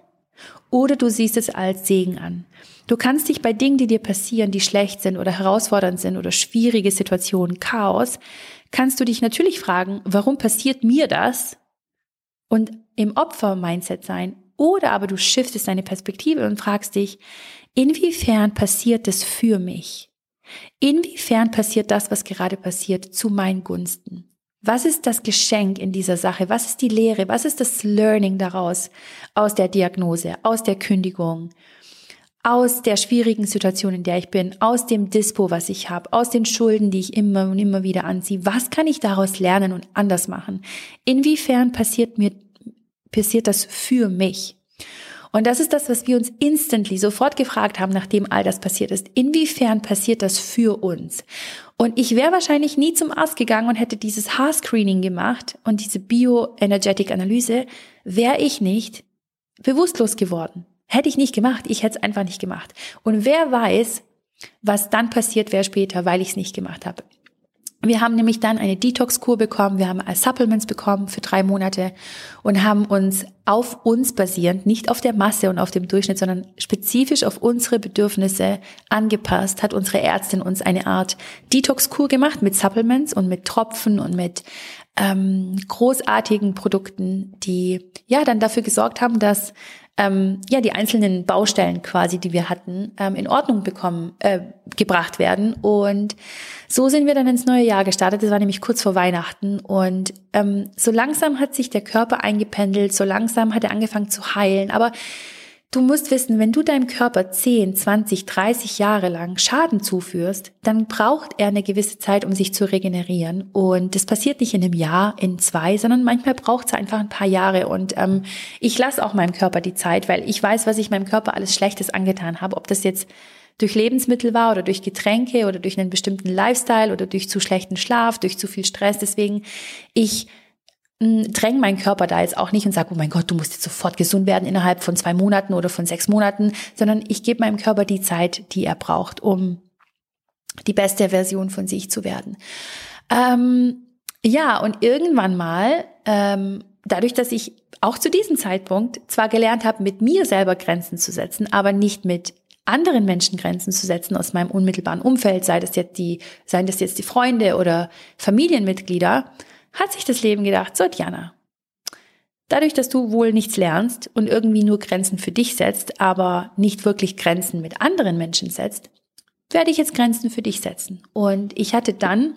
oder du siehst es als Segen an. Du kannst dich bei Dingen, die dir passieren, die schlecht sind oder herausfordernd sind oder schwierige Situationen, Chaos, kannst du dich natürlich fragen, warum passiert mir das? Und im Opfer-Mindset sein. Oder aber du shiftest deine Perspektive und fragst dich, inwiefern passiert es für mich? Inwiefern passiert das, was gerade passiert, zu meinen Gunsten? Was ist das Geschenk in dieser Sache? Was ist die Lehre? Was ist das Learning daraus aus der Diagnose, aus der Kündigung, aus der schwierigen Situation, in der ich bin, aus dem Dispo, was ich habe, aus den Schulden, die ich immer und immer wieder anziehe? Was kann ich daraus lernen und anders machen? Inwiefern passiert mir, passiert das für mich? Und das ist das, was wir uns instantly sofort gefragt haben, nachdem all das passiert ist. Inwiefern passiert das für uns? Und ich wäre wahrscheinlich nie zum Arzt gegangen und hätte dieses Haarscreening gemacht und diese Bioenergetic-Analyse, wäre ich nicht bewusstlos geworden. Hätte ich nicht gemacht, ich hätte es einfach nicht gemacht. Und wer weiß, was dann passiert wäre später, weil ich es nicht gemacht habe. Wir haben nämlich dann eine Detox-Kur bekommen, wir haben Supplements bekommen für drei Monate und haben uns auf uns basierend, nicht auf der Masse und auf dem Durchschnitt, sondern spezifisch auf unsere Bedürfnisse angepasst, hat unsere Ärztin uns eine Art Detox-Kur gemacht mit Supplements und mit Tropfen und mit ähm, großartigen Produkten, die ja dann dafür gesorgt haben, dass ähm, ja die einzelnen Baustellen quasi, die wir hatten, ähm, in Ordnung bekommen äh, gebracht werden. Und so sind wir dann ins neue Jahr gestartet. Das war nämlich kurz vor Weihnachten. Und ähm, so langsam hat sich der Körper eingependelt, so langsam hat er angefangen zu heilen. Aber Du musst wissen, wenn du deinem Körper 10, 20, 30 Jahre lang Schaden zuführst, dann braucht er eine gewisse Zeit, um sich zu regenerieren. Und das passiert nicht in einem Jahr, in zwei, sondern manchmal braucht es einfach ein paar Jahre. Und ähm, ich lasse auch meinem Körper die Zeit, weil ich weiß, was ich meinem Körper alles Schlechtes angetan habe. Ob das jetzt durch Lebensmittel war oder durch Getränke oder durch einen bestimmten Lifestyle oder durch zu schlechten Schlaf, durch zu viel Stress. Deswegen, ich dränge meinen Körper da jetzt auch nicht und sage, oh mein Gott, du musst jetzt sofort gesund werden innerhalb von zwei Monaten oder von sechs Monaten, sondern ich gebe meinem Körper die Zeit, die er braucht, um die beste Version von sich zu werden. Ähm, ja, und irgendwann mal, ähm, dadurch, dass ich auch zu diesem Zeitpunkt zwar gelernt habe, mit mir selber Grenzen zu setzen, aber nicht mit anderen Menschen Grenzen zu setzen aus meinem unmittelbaren Umfeld, sei das jetzt die, seien das jetzt die Freunde oder Familienmitglieder, hat sich das Leben gedacht, so Diana, dadurch, dass du wohl nichts lernst und irgendwie nur Grenzen für dich setzt, aber nicht wirklich Grenzen mit anderen Menschen setzt, werde ich jetzt Grenzen für dich setzen. Und ich hatte dann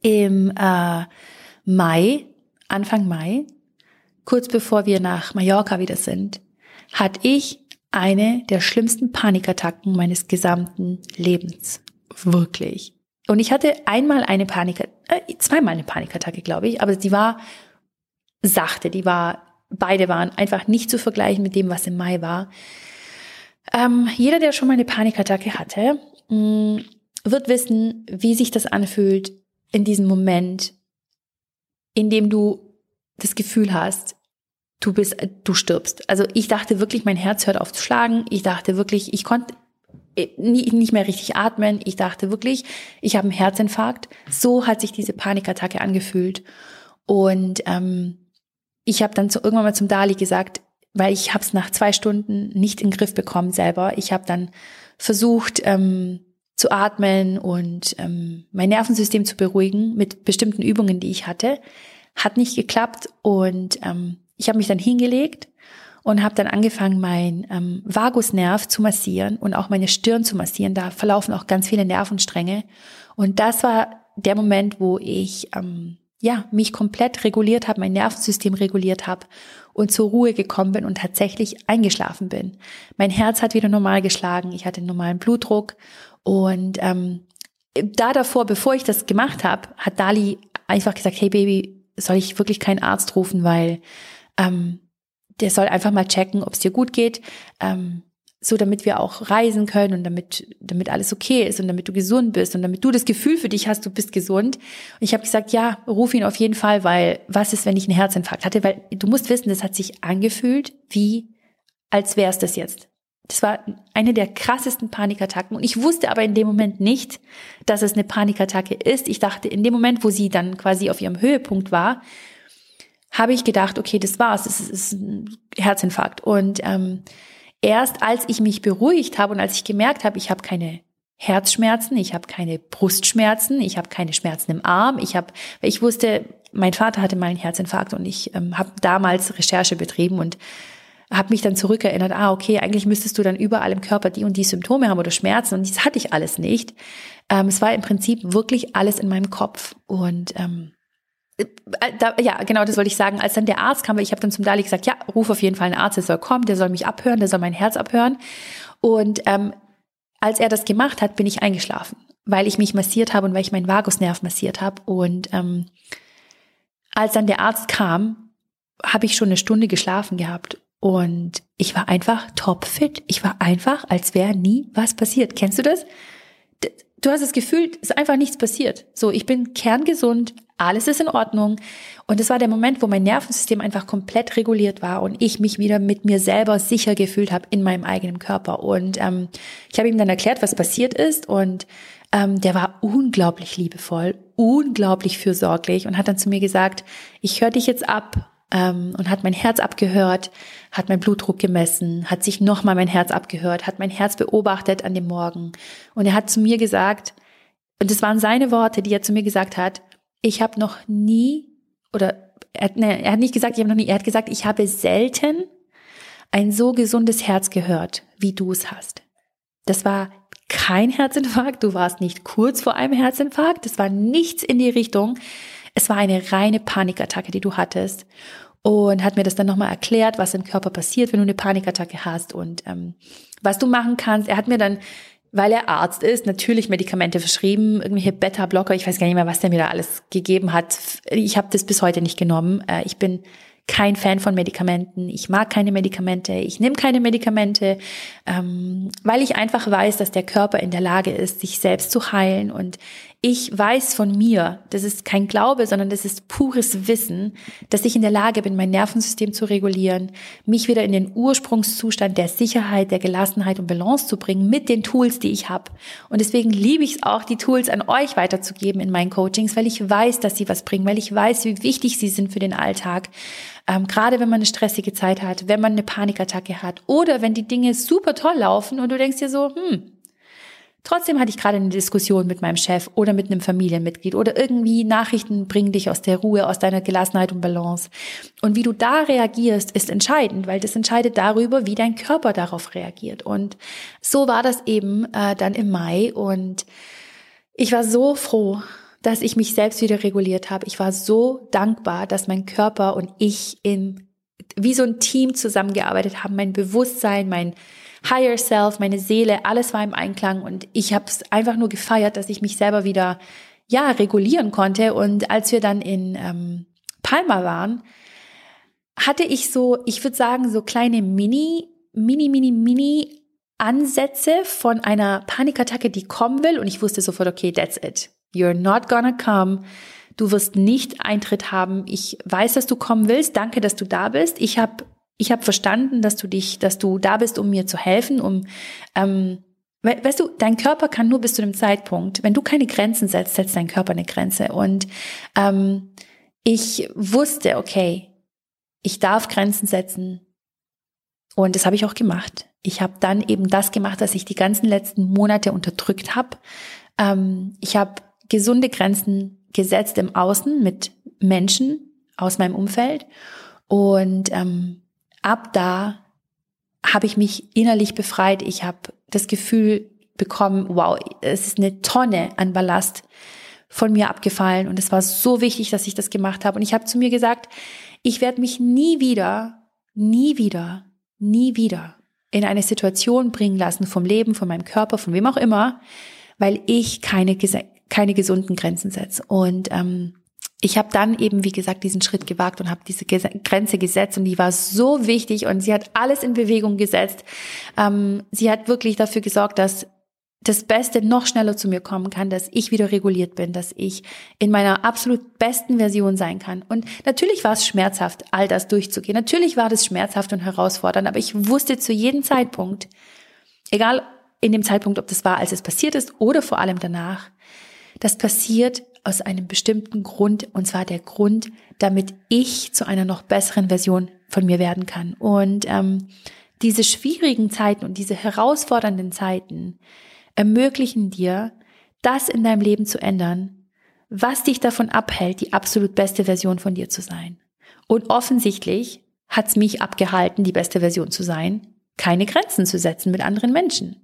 im äh, Mai, Anfang Mai, kurz bevor wir nach Mallorca wieder sind, hatte ich eine der schlimmsten Panikattacken meines gesamten Lebens. Wirklich. Und ich hatte einmal eine Panik, äh, zweimal eine Panikattacke, glaube ich, aber die war sachte, die war, beide waren einfach nicht zu vergleichen mit dem, was im Mai war. Ähm, jeder, der schon mal eine Panikattacke hatte, mh, mm, wird wissen, wie sich das anfühlt in diesem Moment, in dem du das Gefühl hast, du bist, du stirbst. Also ich dachte wirklich, mein Herz hört auf zu schlagen. Ich dachte wirklich, ich konnte nicht mehr richtig atmen. Ich dachte wirklich, ich habe einen Herzinfarkt. So hat sich diese Panikattacke angefühlt. Und ähm, ich habe dann zu, irgendwann mal zum Dali gesagt, weil ich habe es nach zwei Stunden nicht in den Griff bekommen selber. Ich habe dann versucht ähm, zu atmen und ähm, mein Nervensystem zu beruhigen mit bestimmten Übungen, die ich hatte. Hat nicht geklappt und ähm, ich habe mich dann hingelegt und habe dann angefangen, mein ähm, Vagusnerv zu massieren und auch meine Stirn zu massieren. Da verlaufen auch ganz viele Nervenstränge. Und das war der Moment, wo ich ähm, ja mich komplett reguliert habe, mein Nervensystem reguliert habe und zur Ruhe gekommen bin und tatsächlich eingeschlafen bin. Mein Herz hat wieder normal geschlagen, ich hatte einen normalen Blutdruck und ähm, da davor, bevor ich das gemacht habe, hat Dali einfach gesagt, hey Baby, soll ich wirklich keinen Arzt rufen, weil ähm, der soll einfach mal checken, ob es dir gut geht, ähm, so damit wir auch reisen können und damit, damit alles okay ist und damit du gesund bist und damit du das Gefühl für dich hast, du bist gesund. Und ich habe gesagt, ja, ruf ihn auf jeden Fall, weil was ist, wenn ich einen Herzinfarkt hatte? Weil du musst wissen, das hat sich angefühlt, wie als wäre es das jetzt. das war eine der krassesten Panikattacken. Und ich wusste aber in dem Moment nicht, dass es eine Panikattacke ist. Ich dachte, in dem Moment, wo sie dann quasi auf ihrem Höhepunkt war, habe ich gedacht, okay, das war's, das ist, ist ein Herzinfarkt. Und ähm, erst als ich mich beruhigt habe und als ich gemerkt habe, ich habe keine Herzschmerzen, ich habe keine Brustschmerzen, ich habe keine Schmerzen im Arm, ich habe, ich wusste, mein Vater hatte mal einen Herzinfarkt und ich ähm, habe damals Recherche betrieben und habe mich dann zurückerinnert, ah, okay, eigentlich müsstest du dann überall im Körper die und die Symptome haben oder Schmerzen und das hatte ich alles nicht. Ähm, es war im Prinzip wirklich alles in meinem Kopf und ähm, äh, da, ja, genau, das wollte ich sagen. Als dann der Arzt kam, ich habe dann zum Dali gesagt, ja, ruf auf jeden Fall einen Arzt, der soll kommen, der soll mich abhören, der soll mein Herz abhören. Und ähm, als er das gemacht hat, bin ich eingeschlafen, weil ich mich massiert habe und weil ich meinen Vagusnerv massiert habe. Und ähm, als dann der Arzt kam, habe ich schon eine Stunde geschlafen gehabt und ich war einfach topfit. Ich war einfach, als wäre nie was passiert. Kennst du das? Du hast das Gefühl, es ist einfach nichts passiert. So, ich bin kerngesund, alles ist in Ordnung. Und es war der Moment, wo mein Nervensystem einfach komplett reguliert war und ich mich wieder mit mir selber sicher gefühlt habe in meinem eigenen Körper. Und ähm, ich habe ihm dann erklärt, was passiert ist. Und ähm, der war unglaublich liebevoll, unglaublich fürsorglich und hat dann zu mir gesagt, ich höre dich jetzt ab ähm, und hat mein Herz abgehört, hat mein Blutdruck gemessen, hat sich nochmal mein Herz abgehört, hat mein Herz beobachtet an dem Morgen. Und er hat zu mir gesagt, und das waren seine Worte, die er zu mir gesagt hat, ich habe noch nie, oder er, ne, er hat nicht gesagt, ich habe noch nie, er hat gesagt, ich habe selten ein so gesundes Herz gehört, wie du es hast. Das war kein Herzinfarkt, du warst nicht kurz vor einem Herzinfarkt, das war nichts in die Richtung. Es war eine reine Panikattacke, die du hattest. Und hat mir das dann nochmal erklärt, was im Körper passiert, wenn du eine Panikattacke hast und ähm, was du machen kannst. Er hat mir dann, weil er Arzt ist, natürlich Medikamente verschrieben, irgendwelche Beta-Blocker. Ich weiß gar nicht mehr, was der mir da alles gegeben hat. Ich habe das bis heute nicht genommen. Äh, ich bin kein Fan von Medikamenten. Ich mag keine Medikamente. Ich nehme keine Medikamente, ähm, weil ich einfach weiß, dass der Körper in der Lage ist, sich selbst zu heilen. Und ich weiß von mir, das ist kein Glaube, sondern das ist pures Wissen, dass ich in der Lage bin, mein Nervensystem zu regulieren, mich wieder in den Ursprungszustand der Sicherheit, der Gelassenheit und Balance zu bringen mit den Tools, die ich habe. Und deswegen liebe ich es auch, die Tools an euch weiterzugeben in meinen Coachings, weil ich weiß, dass sie was bringen, weil ich weiß, wie wichtig sie sind für den Alltag. Ähm, gerade wenn man eine stressige Zeit hat, wenn man eine Panikattacke hat oder wenn die Dinge super toll laufen und du denkst dir so, hm, Trotzdem hatte ich gerade eine Diskussion mit meinem Chef oder mit einem Familienmitglied oder irgendwie Nachrichten bringen dich aus der Ruhe, aus deiner Gelassenheit und Balance. Und wie du da reagierst, ist entscheidend, weil das entscheidet darüber, wie dein Körper darauf reagiert. Und so war das eben äh, dann im Mai und ich war so froh, dass ich mich selbst wieder reguliert habe. Ich war so dankbar, dass mein Körper und ich in wie so ein Team zusammengearbeitet haben, mein Bewusstsein, mein Higher Self, meine Seele, alles war im Einklang und ich habe es einfach nur gefeiert, dass ich mich selber wieder ja regulieren konnte. Und als wir dann in ähm, Palma waren, hatte ich so, ich würde sagen, so kleine Mini, Mini, Mini, Mini Ansätze von einer Panikattacke, die kommen will. Und ich wusste sofort, okay, that's it. You're not gonna come. Du wirst nicht Eintritt haben. Ich weiß, dass du kommen willst. Danke, dass du da bist. Ich habe ich habe verstanden, dass du dich, dass du da bist, um mir zu helfen, um ähm, Weißt du, dein Körper kann nur bis zu dem Zeitpunkt, wenn du keine Grenzen setzt, setzt dein Körper eine Grenze. Und ähm, ich wusste, okay, ich darf Grenzen setzen. Und das habe ich auch gemacht. Ich habe dann eben das gemacht, was ich die ganzen letzten Monate unterdrückt habe. Ähm, ich habe gesunde Grenzen gesetzt im Außen mit Menschen aus meinem Umfeld. Und ähm, ab da habe ich mich innerlich befreit. Ich habe das Gefühl bekommen, wow, es ist eine Tonne an Ballast von mir abgefallen und es war so wichtig, dass ich das gemacht habe. Und ich habe zu mir gesagt, ich werde mich nie wieder, nie wieder, nie wieder in eine Situation bringen lassen vom Leben, von meinem Körper, von wem auch immer, weil ich keine, keine gesunden Grenzen setze. Und ähm, ich habe dann eben, wie gesagt, diesen Schritt gewagt und habe diese Grenze gesetzt und die war so wichtig und sie hat alles in Bewegung gesetzt. Ähm, sie hat wirklich dafür gesorgt, dass das Beste noch schneller zu mir kommen kann, dass ich wieder reguliert bin, dass ich in meiner absolut besten Version sein kann. Und natürlich war es schmerzhaft, all das durchzugehen. Natürlich war das schmerzhaft und herausfordernd, aber ich wusste zu jedem Zeitpunkt, egal in dem Zeitpunkt, ob das war, als es passiert ist oder vor allem danach, das passiert aus einem bestimmten Grund, und zwar der Grund, damit ich zu einer noch besseren Version von mir werden kann. Und ähm, diese schwierigen Zeiten und diese herausfordernden Zeiten ermöglichen dir, das in deinem Leben zu ändern, was dich davon abhält, die absolut beste Version von dir zu sein. Und offensichtlich hat es mich abgehalten, die beste Version zu sein, keine Grenzen zu setzen mit anderen Menschen.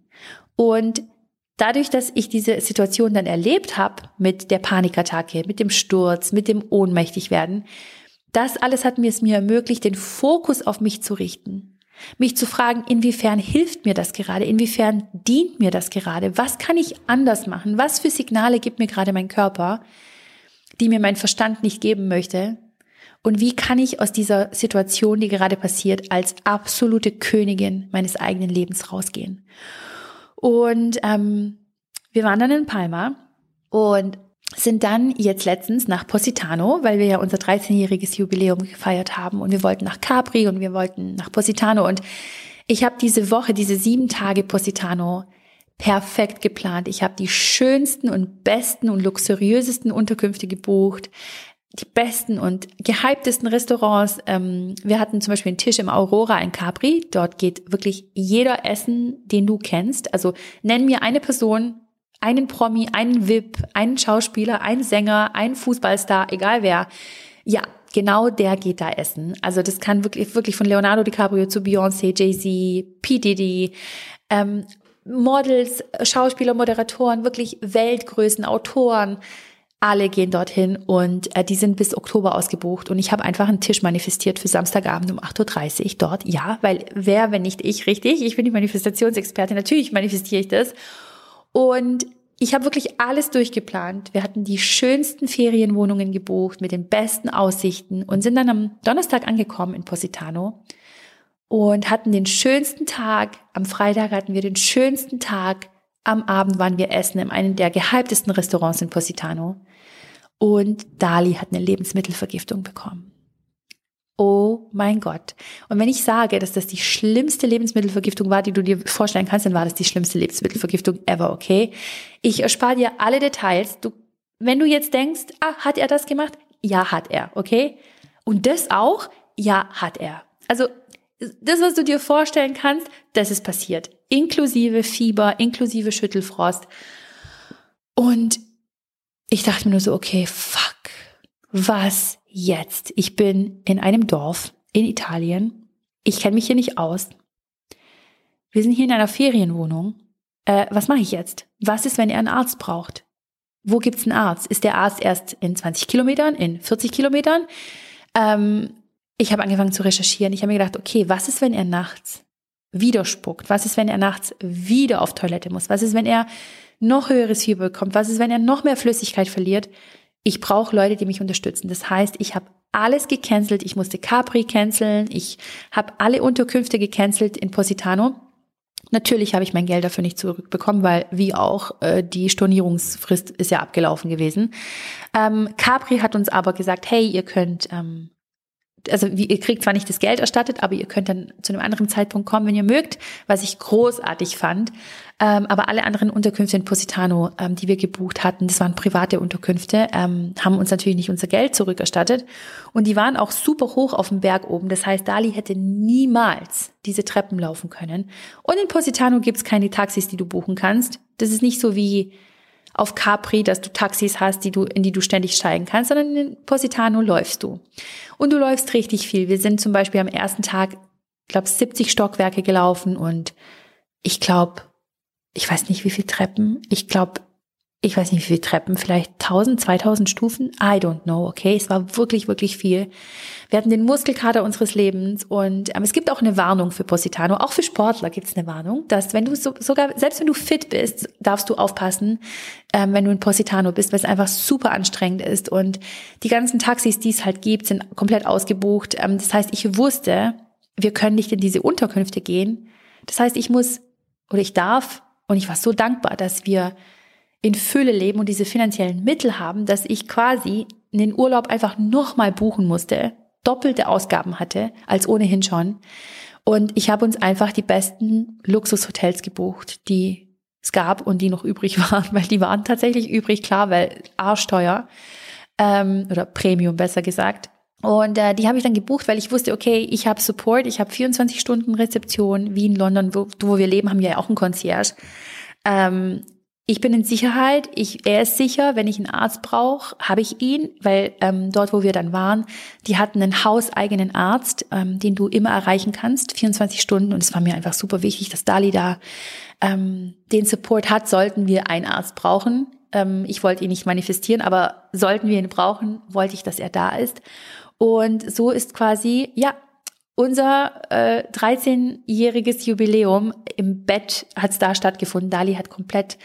Und dadurch, dass ich diese Situation dann erlebt habe mit der Panikattacke, mit dem Sturz, mit dem Ohnmächtigwerden, das alles hat mir es mir ermöglicht, den Fokus auf mich zu richten. Mich zu fragen, inwiefern hilft mir das gerade? Inwiefern dient mir das gerade? Was kann ich anders machen? Was für Signale gibt mir gerade mein Körper, die mir mein Verstand nicht geben möchte? Und wie kann ich aus dieser Situation, die gerade passiert, als absolute Königin meines eigenen Lebens rausgehen? Und ähm, wir waren dann in Palma und sind dann jetzt letztens nach Positano, weil wir ja unser 13-jähriges Jubiläum gefeiert haben und wir wollten nach Capri und wir wollten nach Positano und ich habe diese Woche, diese sieben Tage Positano perfekt geplant. Ich habe die schönsten und besten und luxuriösesten Unterkünfte gebucht die besten und gehyptesten Restaurants. Ähm, wir hatten zum Beispiel einen Tisch im Aurora in Capri. Dort geht wirklich jeder essen, den du kennst. Also nenn mir eine Person, einen Promi, einen VIP, einen Schauspieler, einen Sänger, einen Fußballstar, egal wer. Ja, genau der geht da essen. Also das kann wirklich, wirklich von Leonardo DiCaprio zu Beyoncé, Jay-Z, P. Diddy, ähm, Models, Schauspieler, Moderatoren, wirklich Weltgrößen, Autoren alle gehen dorthin und äh, die sind bis Oktober ausgebucht. Und ich habe einfach einen Tisch manifestiert für Samstagabend um 8.30 Uhr dort. Ja, weil wer, wenn nicht ich, richtig? Ich bin die Manifestationsexpertin. Natürlich manifestiere ich das. Und ich habe wirklich alles durchgeplant. Wir hatten die schönsten Ferienwohnungen gebucht mit den besten Aussichten und sind dann am Donnerstag angekommen in Positano und hatten den schönsten Tag. Am Freitag hatten wir den schönsten Tag. Am Abend waren wir essen in einem der gehyptesten Restaurants in Positano. Und Dali hat eine Lebensmittelvergiftung bekommen. Oh mein Gott. Und wenn ich sage, dass das die schlimmste Lebensmittelvergiftung war, die du dir vorstellen kannst, dann war das die schlimmste Lebensmittelvergiftung ever, okay? Ich erspare dir alle Details. Du, wenn du jetzt denkst, ah, hat er das gemacht? Ja, hat er, okay? Und das auch? Ja, hat er. Also, das, was du dir vorstellen kannst, das ist passiert. Inklusive Fieber, inklusive Schüttelfrost. Und ich dachte mir nur so, okay, fuck, was jetzt? Ich bin in einem Dorf in Italien. Ich kenne mich hier nicht aus. Wir sind hier in einer Ferienwohnung. Äh, was mache ich jetzt? Was ist, wenn er einen Arzt braucht? Wo gibt's einen Arzt? Ist der Arzt erst in 20 Kilometern, in 40 Kilometern? Ähm, ich habe angefangen zu recherchieren. Ich habe mir gedacht, okay, was ist, wenn er nachts wieder spuckt? Was ist, wenn er nachts wieder auf Toilette muss? Was ist, wenn er noch höheres Fieber bekommt? Was ist, wenn er noch mehr Flüssigkeit verliert? Ich brauche Leute, die mich unterstützen. Das heißt, ich habe alles gecancelt. Ich musste Capri canceln. Ich habe alle Unterkünfte gecancelt in Positano. Natürlich habe ich mein Geld dafür nicht zurückbekommen, weil wie auch äh, die Stornierungsfrist ist ja abgelaufen gewesen. Ähm, Capri hat uns aber gesagt, hey, ihr könnt ähm, also ihr kriegt zwar nicht das Geld erstattet, aber ihr könnt dann zu einem anderen Zeitpunkt kommen, wenn ihr mögt, was ich großartig fand. Ähm, aber alle anderen Unterkünfte in Positano, ähm, die wir gebucht hatten, das waren private Unterkünfte, ähm, haben uns natürlich nicht unser Geld zurückerstattet. Und die waren auch super hoch auf dem Berg oben. Das heißt, Dali hätte niemals diese Treppen laufen können. Und in Positano gibt's keine Taxis, die du buchen kannst. Das ist nicht so wie auf Capri, dass du Taxis hast, die du, in die du ständig steigen kannst, sondern in Positano läufst du. Und du läufst richtig viel. Wir sind zum Beispiel am ersten Tag, glaube 70 Stockwerke gelaufen und ich glaube, ich weiß nicht wie viele Treppen, ich glaube ich weiß nicht wie viele Treppen, vielleicht 1000, 2000 Stufen, I don't know, okay, es war wirklich, wirklich viel. Wir hatten den Muskelkater unseres Lebens und ähm, es gibt auch eine Warnung für Positano, auch für Sportler gibt es eine Warnung, dass wenn du so, sogar, selbst wenn du fit bist, darfst du aufpassen, ähm, wenn du in Positano bist, weil es einfach super anstrengend ist und die ganzen Taxis, die es halt gibt, sind komplett ausgebucht. Ähm, das heißt, ich wusste, wir können nicht in diese Unterkünfte gehen. Das heißt, ich muss oder ich darf Und ich war so dankbar, dass wir in Fülle leben und diese finanziellen Mittel haben, dass ich quasi den Urlaub einfach nochmal buchen musste, doppelte Ausgaben hatte als ohnehin schon. Und ich habe uns einfach die besten Luxushotels gebucht, die es gab und die noch übrig waren, weil die waren tatsächlich übrig, klar, weil arschteuer ähm, oder Premium besser gesagt. Und äh, die habe ich dann gebucht, weil ich wusste, okay, ich habe Support, ich habe 24 Stunden Rezeption, wie in London, wo, wo wir leben, haben wir ja auch einen Concierge. Ähm, ich bin in Sicherheit, ich, er ist sicher, wenn ich einen Arzt brauche, habe ich ihn, weil ähm, dort, wo wir dann waren, die hatten einen hauseigenen Arzt, ähm, den du immer erreichen kannst, 24 Stunden. Und es war mir einfach super wichtig, dass Dali da ähm, den Support hat, sollten wir einen Arzt brauchen. Ähm, ich wollte ihn nicht manifestieren, aber sollten wir ihn brauchen, wollte ich, dass er da ist. Und so ist quasi, ja, unser äh, 13-jähriges Jubiläum im Bett hat es da stattgefunden. Dali hat komplett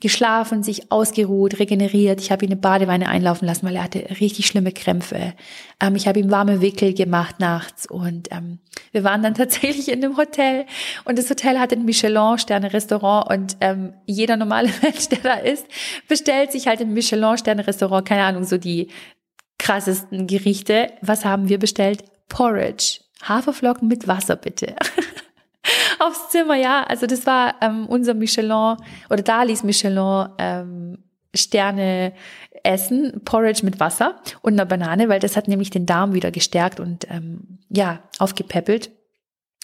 geschlafen, sich ausgeruht, regeneriert. Ich habe ihn eine Badewanne einlaufen lassen, weil er hatte richtig schlimme Krämpfe. Ähm, ich habe ihm warme Wickel gemacht nachts und ähm, wir waren dann tatsächlich in dem Hotel und das Hotel hatte ein Michelin-Sterne-Restaurant und ähm, jeder normale Mensch, der da ist, bestellt sich halt im Michelin-Sterne-Restaurant, keine Ahnung, so die krassesten Gerichte. Was haben wir bestellt? Porridge. Haferflocken mit Wasser bitte. Aufs Zimmer, ja. Also das war ähm, unser Michelin oder Dalis Michelin ähm, Sterne essen, Porridge mit Wasser und einer Banane, weil das hat nämlich den Darm wieder gestärkt und ähm, ja, aufgepäppelt.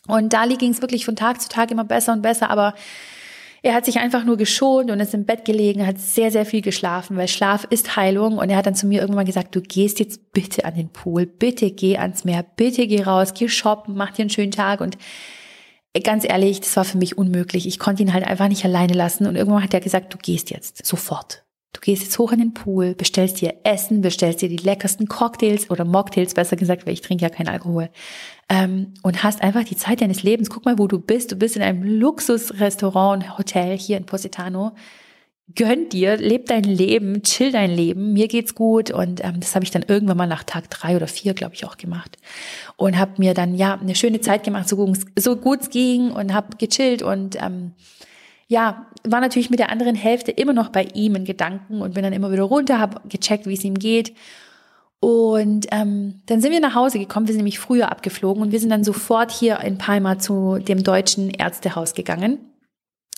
Und Dali ging es wirklich von Tag zu Tag immer besser und besser, aber er hat sich einfach nur geschont und ist im Bett gelegen, hat sehr, sehr viel geschlafen, weil Schlaf ist Heilung. Und er hat dann zu mir irgendwann gesagt, du gehst jetzt bitte an den Pool, bitte geh ans Meer, bitte geh raus, geh shoppen, mach dir einen schönen Tag. Und ganz ehrlich, das war für mich unmöglich. Ich konnte ihn halt einfach nicht alleine lassen. Und irgendwann hat er gesagt, du gehst jetzt, sofort. Du gehst jetzt hoch in den Pool, bestellst dir Essen, bestellst dir die leckersten Cocktails oder Mocktails, besser gesagt, weil ich trinke ja keinen Alkohol. Ähm, und hast einfach die Zeit deines Lebens. Guck mal, wo du bist. Du bist in einem Luxusrestaurant Hotel hier in Positano. Gönn dir, leb dein Leben, chill dein Leben. Mir geht's gut und ähm, das habe ich dann irgendwann mal nach Tag drei oder vier, glaube ich, auch gemacht und habe mir dann ja eine schöne Zeit gemacht, so, gut, so gut es ging und habe gechillt und ähm, ja, war natürlich mit der anderen Hälfte immer noch bei ihm in Gedanken und bin dann immer wieder runter, habe gecheckt, wie es ihm geht. Und ähm, dann sind wir nach Hause gekommen, wir sind nämlich früher abgeflogen und wir sind dann sofort hier in Palma zu dem deutschen Ärztehaus gegangen.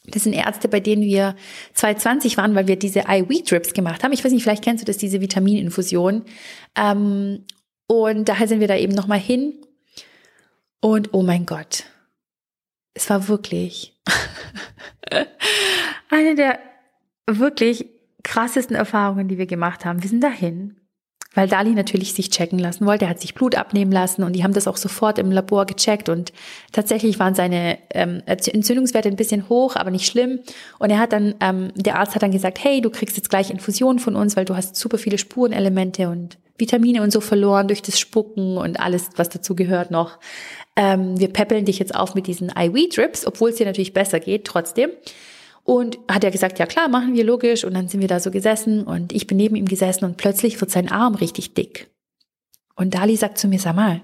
Das sind Ärzte, bei denen wir 2020 waren, weil wir diese IV-Drips gemacht haben. Ich weiß nicht, vielleicht kennst du das, diese Vitamininfusion. Ähm, und daher sind wir da eben nochmal hin. Und oh mein Gott, es war wirklich eine der wirklich krassesten Erfahrungen, die wir gemacht haben. Wir sind dahin, weil Dali natürlich sich checken lassen wollte. Er hat sich Blut abnehmen lassen und die haben das auch sofort im Labor gecheckt und tatsächlich waren seine ähm, Entzündungswerte ein bisschen hoch, aber nicht schlimm. Und er hat dann, ähm, der Arzt hat dann gesagt, hey, du kriegst jetzt gleich Infusionen von uns, weil du hast super viele Spurenelemente und Vitamine und so verloren durch das Spucken und alles, was dazu gehört noch. Ähm, wir peppeln dich jetzt auf mit diesen IV-Drips, obwohl es dir natürlich besser geht, trotzdem. Und hat er gesagt, ja klar, machen wir logisch. Und dann sind wir da so gesessen und ich bin neben ihm gesessen und plötzlich wird sein Arm richtig dick. Und Dali sagt zu mir, sag mal,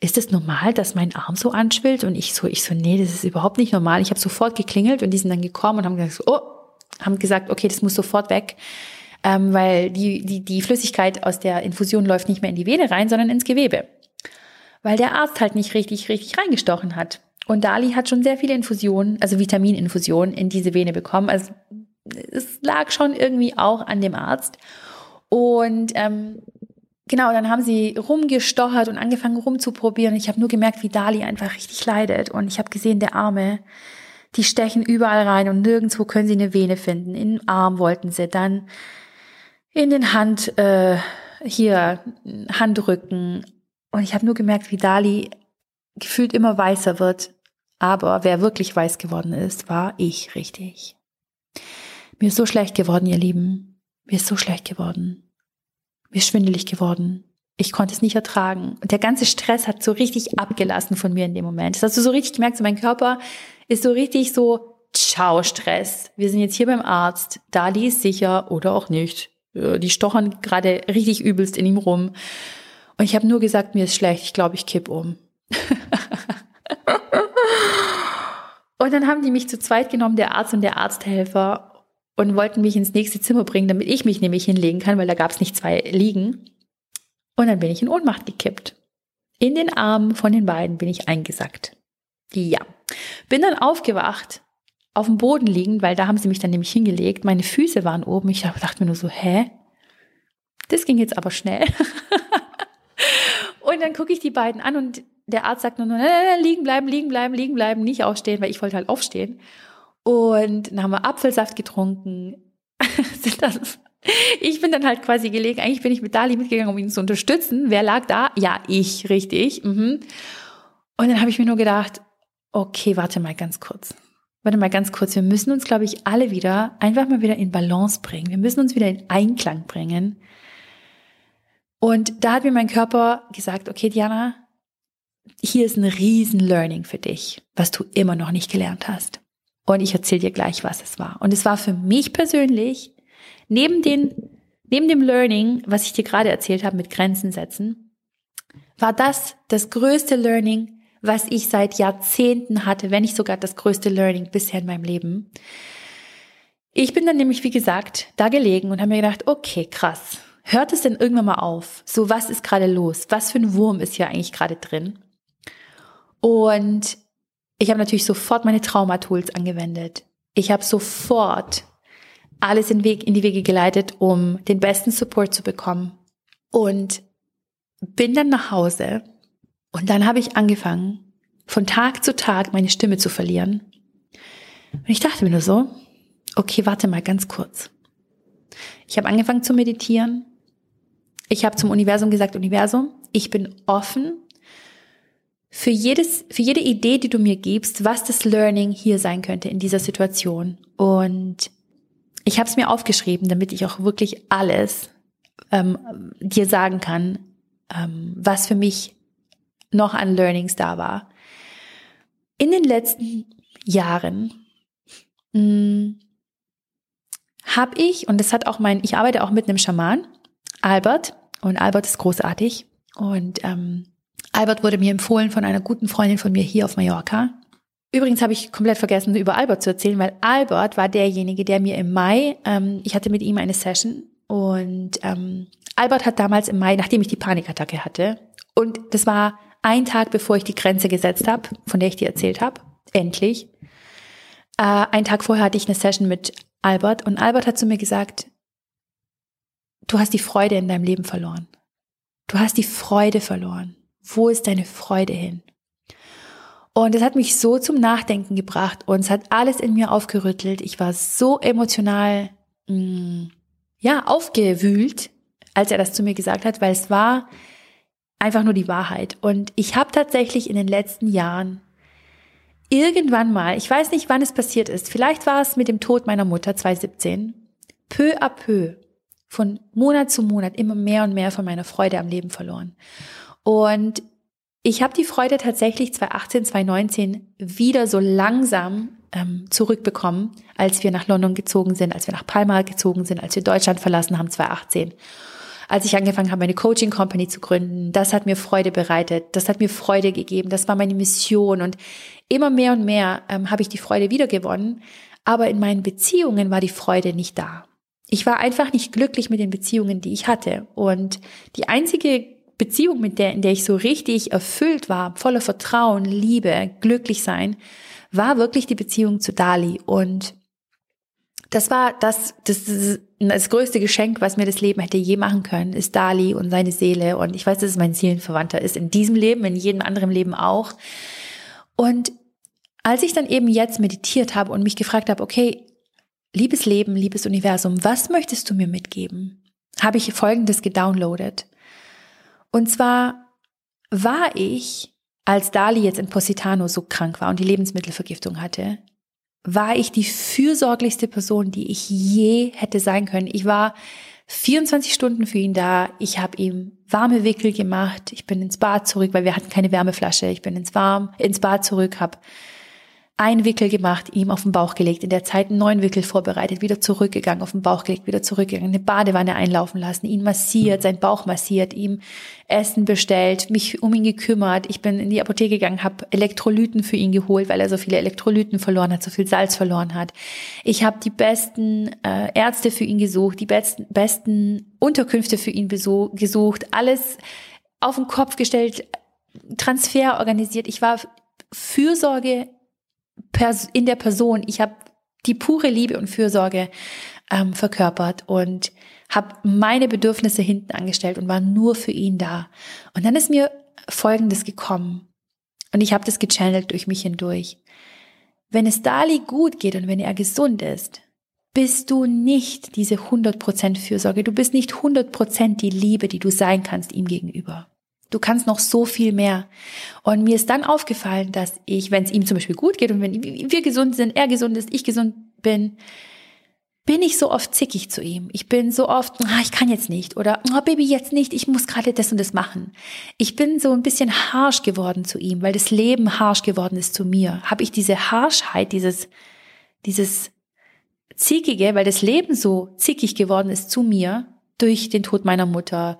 ist es normal, dass mein Arm so anschwillt? Und ich so, ich so, nee, das ist überhaupt nicht normal. Ich habe sofort geklingelt und die sind dann gekommen und haben gesagt, oh, haben gesagt, okay, das muss sofort weg ähm, weil die, die, die Flüssigkeit aus der Infusion läuft nicht mehr in die Vene rein, sondern ins Gewebe. Weil der Arzt halt nicht richtig, richtig reingestochen hat. Und Dali hat schon sehr viele Infusionen, also Vitamininfusionen in diese Vene bekommen. Also es lag schon irgendwie auch an dem Arzt. Und ähm, genau, dann haben sie rumgestochert und angefangen rumzuprobieren. Ich habe nur gemerkt, wie Dali einfach richtig leidet. Und ich habe gesehen, der Arme, die stechen überall rein und nirgendwo können sie eine Vene finden. Im Arm wollten sie, dann in den Hand, äh, hier, Handrücken. Und ich habe nur gemerkt, wie Dali gefühlt immer weißer wird. Aber wer wirklich weiß geworden ist, war ich richtig. Mir ist so schlecht geworden, ihr Lieben. Mir ist so schlecht geworden. Mir ist schwindelig geworden. Ich konnte es nicht ertragen. Und der ganze Stress hat so richtig abgelassen von mir in dem Moment. Das hast du so richtig gemerkt, so mein Körper ist so richtig so, ciao Stress. Wir sind jetzt hier beim Arzt. Dali ist sicher oder auch nicht. Äh, die stochern gerade richtig übelst in ihm rum. Und ich habe nur gesagt, mir ist schlecht, ich glaube, ich kipp um. Und dann haben die mich zu zweit genommen, der Arzt und der Arzthelfer, und wollten mich ins nächste Zimmer bringen, damit ich mich nämlich hinlegen kann, weil da gab es nicht zwei Liegen. Und dann bin ich in Ohnmacht gekippt. In den Armen von den beiden bin ich eingesackt. Ja. Bin dann aufgewacht, auf dem Boden liegend, weil da haben sie mich dann nämlich hingelegt. Meine Füße waren oben. Ich dachte mir nur so, hä? Das ging jetzt aber schnell. und dann gucke ich die beiden an und der Arzt sagt nur, äh, liegen bleiben, liegen bleiben, liegen bleiben, nicht aufstehen, weil ich wollte halt aufstehen. Und dann haben wir Apfelsaft getrunken. ich bin dann halt quasi gelegen. Eigentlich bin ich mit Dali mitgegangen, um ihn zu unterstützen. Wer lag da? Ja, ich, richtig. Mhm. Und dann habe ich mir nur gedacht, okay, warte mal ganz kurz. Warte mal ganz kurz. Wir müssen uns, glaube ich, alle wieder einfach mal wieder in Balance bringen. Wir müssen uns wieder in Einklang bringen. Und da hat mir mein Körper gesagt, okay, Diana, hier ist ein riesen Learning für dich, was du immer noch nicht gelernt hast. Und ich erzähle dir gleich, was es war. Und es war für mich persönlich, neben, den, neben dem Learning, was ich dir gerade erzählt habe mit Grenzen setzen, war das das größte Learning, was ich seit Jahrzehnten hatte, wenn nicht sogar das größte Learning bisher in meinem Leben. Ich bin dann nämlich, wie gesagt, da gelegen und habe mir gedacht, okay, krass. Hört es denn irgendwann mal auf? So, was ist gerade los? Was für ein Wurm ist hier eigentlich gerade drin? Und ich habe natürlich sofort meine Traumatools angewendet. Ich habe sofort alles in, Weg, in die Wege geleitet, um den besten Support zu bekommen. Und bin dann nach Hause und dann habe ich angefangen, von Tag zu Tag meine Stimme zu verlieren. Und ich dachte mir nur so, okay, warte mal ganz kurz. Ich habe angefangen zu meditieren. Ich habe zum Universum gesagt, Universum, ich bin offen für jedes, für jede Idee, die du mir gibst, was das Learning hier sein könnte in dieser Situation. Und ich habe es mir aufgeschrieben, damit ich auch wirklich alles ähm, dir sagen kann, ähm, was für mich noch an Learnings da war. In den letzten Jahren hm, habe ich, und das hat auch mein, ich arbeite auch mit einem Schaman, Albert, und Albert ist großartig. Und ähm, Albert wurde mir empfohlen von einer guten Freundin von mir hier auf Mallorca. Übrigens habe ich komplett vergessen, über Albert zu erzählen, weil Albert war derjenige, der mir im Mai, ähm, ich hatte mit ihm eine Session und ähm, Albert hat damals im Mai, nachdem ich die Panikattacke hatte, und das war ein Tag, bevor ich die Grenze gesetzt habe, von der ich dir erzählt habe, endlich. Äh, ein Tag vorher hatte ich eine Session mit Albert und Albert hat zu mir gesagt, du hast die Freude in deinem Leben verloren. Du hast die Freude verloren. Wo ist deine Freude hin? Und es hat mich so zum Nachdenken gebracht und es hat alles in mir aufgerüttelt. Ich war so emotional, mh, mm, ja, aufgewühlt, als er das zu mir gesagt hat, weil es war einfach nur die Wahrheit. Und ich habe tatsächlich in den letzten Jahren irgendwann mal, ich weiß nicht, wann es passiert ist, vielleicht war es mit dem Tod meiner Mutter 2017, peu à peu, von Monat zu Monat immer mehr und mehr von meiner Freude am Leben verloren. Und ich habe die Freude tatsächlich 2018, 2019 wieder so langsam ähm, zurückbekommen, als wir nach London gezogen sind, als wir nach Palma gezogen sind, als wir Deutschland verlassen haben 2018. Als ich angefangen habe, meine Coaching Company zu gründen, das hat mir Freude bereitet, das hat mir Freude gegeben, das war meine Mission und immer mehr und mehr ähm, habe ich die Freude wiedergewonnen, aber in meinen Beziehungen war die Freude nicht da. Ich war einfach nicht glücklich mit den Beziehungen, die ich hatte und die einzige Beziehung, mit der, in der ich so richtig erfüllt war, voller Vertrauen, Liebe, glücklich sein, war wirklich die Beziehung zu Dali. Und das war das, das, das, größte Geschenk, was mir das Leben hätte je machen können, ist Dali und seine Seele. Und ich weiß, dass es mein Seelenverwandter ist, in diesem Leben, in jedem anderen Leben auch. Und als ich dann eben jetzt meditiert habe und mich gefragt habe, okay, liebes Leben, liebes Universum, was möchtest du mir mitgeben? Habe ich Folgendes gedownloadet. Und zwar war ich, als Dali jetzt in Positano so krank war und die Lebensmittelvergiftung hatte, war ich die fürsorglichste Person, die ich je hätte sein können. Ich war 24 Stunden für ihn da. Ich habe ihm warme Wickel gemacht. Ich bin ins Bad zurück, weil wir hatten keine Wärmeflasche. Ich bin ins Warm, ins Bad zurück, habe ein Wickel gemacht, ihm auf den Bauch gelegt, in der Zeit neuen Wickel vorbereitet, wieder zurückgegangen, auf den Bauch gelegt, wieder zurückgegangen, eine Badewanne einlaufen lassen, ihn massiert, seinen Bauch massiert, ihm Essen bestellt, mich um ihn gekümmert. Ich bin in die Apotheke gegangen, habe Elektrolyten für ihn geholt, weil er so viele Elektrolyten verloren hat, so viel Salz verloren hat. Ich habe die besten äh, Ärzte für ihn gesucht, die besten, besten Unterkünfte für ihn gesucht, alles auf den Kopf gestellt, Transfer organisiert. Ich war Fürsorge in der Person. Ich habe die pure Liebe und Fürsorge ähm, verkörpert und habe meine Bedürfnisse hinten angestellt und war nur für ihn da. Und dann ist mir Folgendes gekommen und ich habe das gechannelt durch mich hindurch. Wenn es Dali gut geht und wenn er gesund ist, bist du nicht diese 100% Fürsorge, du bist nicht 100% die Liebe, die du sein kannst ihm gegenüber. Du kannst noch so viel mehr. Und mir ist dann aufgefallen, dass ich, wenn es ihm zum Beispiel gut geht und wenn wir gesund sind, er gesund ist, ich gesund bin, bin ich so oft zickig zu ihm. Ich bin so oft, ah, ich kann jetzt nicht oder oh, Baby jetzt nicht, ich muss gerade das und das machen. Ich bin so ein bisschen harsh geworden zu ihm, weil das Leben harsh geworden ist zu mir. Habe ich diese Harschheit, dieses dieses zickige, weil das Leben so zickig geworden ist zu mir durch den Tod meiner Mutter,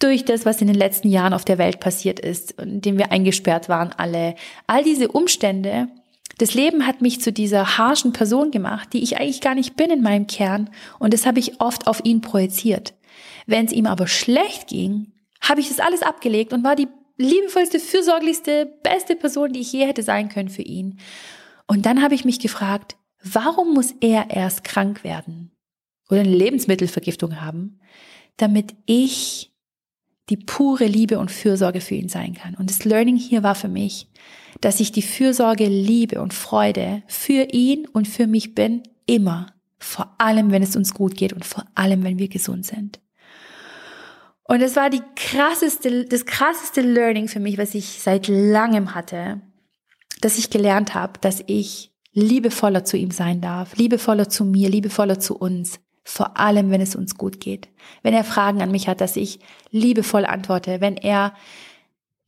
durch das, was in den letzten Jahren auf der Welt passiert ist, in dem wir eingesperrt waren alle. All diese Umstände, das Leben hat mich zu dieser harschen Person gemacht, die ich eigentlich gar nicht bin in meinem Kern und das habe ich oft auf ihn projiziert. Wenn es ihm aber schlecht ging, habe ich das alles abgelegt und war die liebevollste, fürsorglichste, beste Person, die ich je hätte sein können für ihn. Und dann habe ich mich gefragt, warum muss er erst krank werden oder eine Lebensmittelvergiftung haben, damit ich die pure Liebe und Fürsorge für ihn sein kann. Und das Learning hier war für mich, dass ich die Fürsorge, Liebe und Freude für ihn und für mich bin, immer. Vor allem, wenn es uns gut geht und vor allem, wenn wir gesund sind. Und es war die krasseste, das krasseste Learning für mich, was ich seit langem hatte, dass ich gelernt habe, dass ich liebevoller zu ihm sein darf, liebevoller zu mir, liebevoller zu uns, vor allem, wenn es uns gut geht. Wenn er Fragen an mich hat, dass ich liebevoll antworte. Wenn er,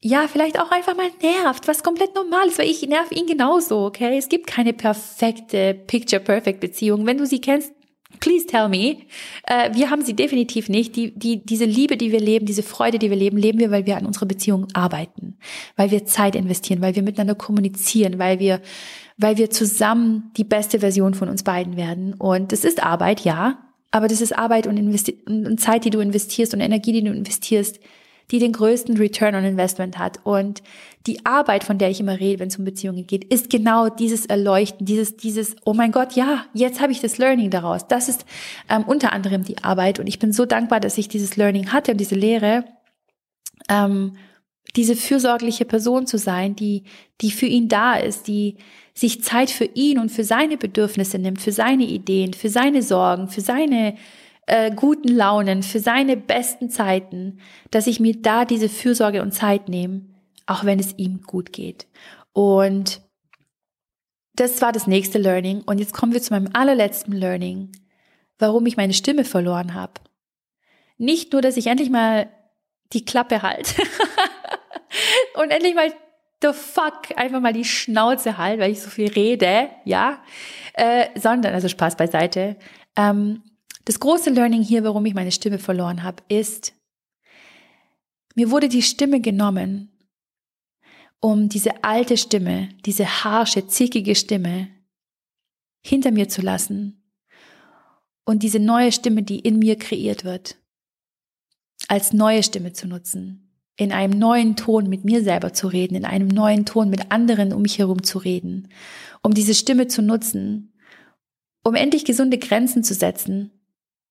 ja, vielleicht auch einfach mal nervt, was komplett normal ist, weil ich nerv ihn genauso, okay? Es gibt keine perfekte Picture-Perfect-Beziehung. Wenn du sie kennst, please tell me. Äh, wir haben sie definitiv nicht. Die, die, diese Liebe, die wir leben, diese Freude, die wir leben, leben wir, weil wir an unserer Beziehung arbeiten, weil wir Zeit investieren, weil wir miteinander kommunizieren, weil wir weil wir zusammen die beste Version von uns beiden werden. Und es ist Arbeit, ja, aber das ist Arbeit und, und Zeit, die du investierst und Energie, die du investierst, die den größten Return on Investment hat. Und die Arbeit, von der ich immer rede, wenn es um Beziehungen geht, ist genau dieses Erleuchten, dieses, dieses, oh mein Gott, ja, jetzt habe ich das Learning daraus. Das ist ähm, unter anderem die Arbeit. Und ich bin so dankbar, dass ich dieses Learning hatte und diese Lehre. Ähm, diese fürsorgliche Person zu sein, die, die für ihn da ist, die sich Zeit für ihn und für seine Bedürfnisse nimmt, für seine Ideen, für seine Sorgen, für seine äh, guten Launen, für seine besten Zeiten, dass ich mir da diese Fürsorge und Zeit nehme, auch wenn es ihm gut geht. Und das war das nächste Learning. Und jetzt kommen wir zu meinem allerletzten Learning, warum ich meine Stimme verloren habe. Nicht nur, dass ich endlich mal die Klappe halte und endlich mal the fuck einfach mal die Schnauze halt, weil ich so viel rede, ja, äh, sondern, also Spaß beiseite. Ähm, das große Learning hier, warum ich meine Stimme verloren habe, ist, mir wurde die Stimme genommen, um diese alte Stimme, diese harsche, zickige Stimme hinter mir zu lassen und diese neue Stimme, die in mir kreiert wird, als neue Stimme zu nutzen in einem neuen Ton mit mir selber zu reden, in einem neuen Ton mit anderen um mich herum zu reden, um diese Stimme zu nutzen, um endlich gesunde Grenzen zu setzen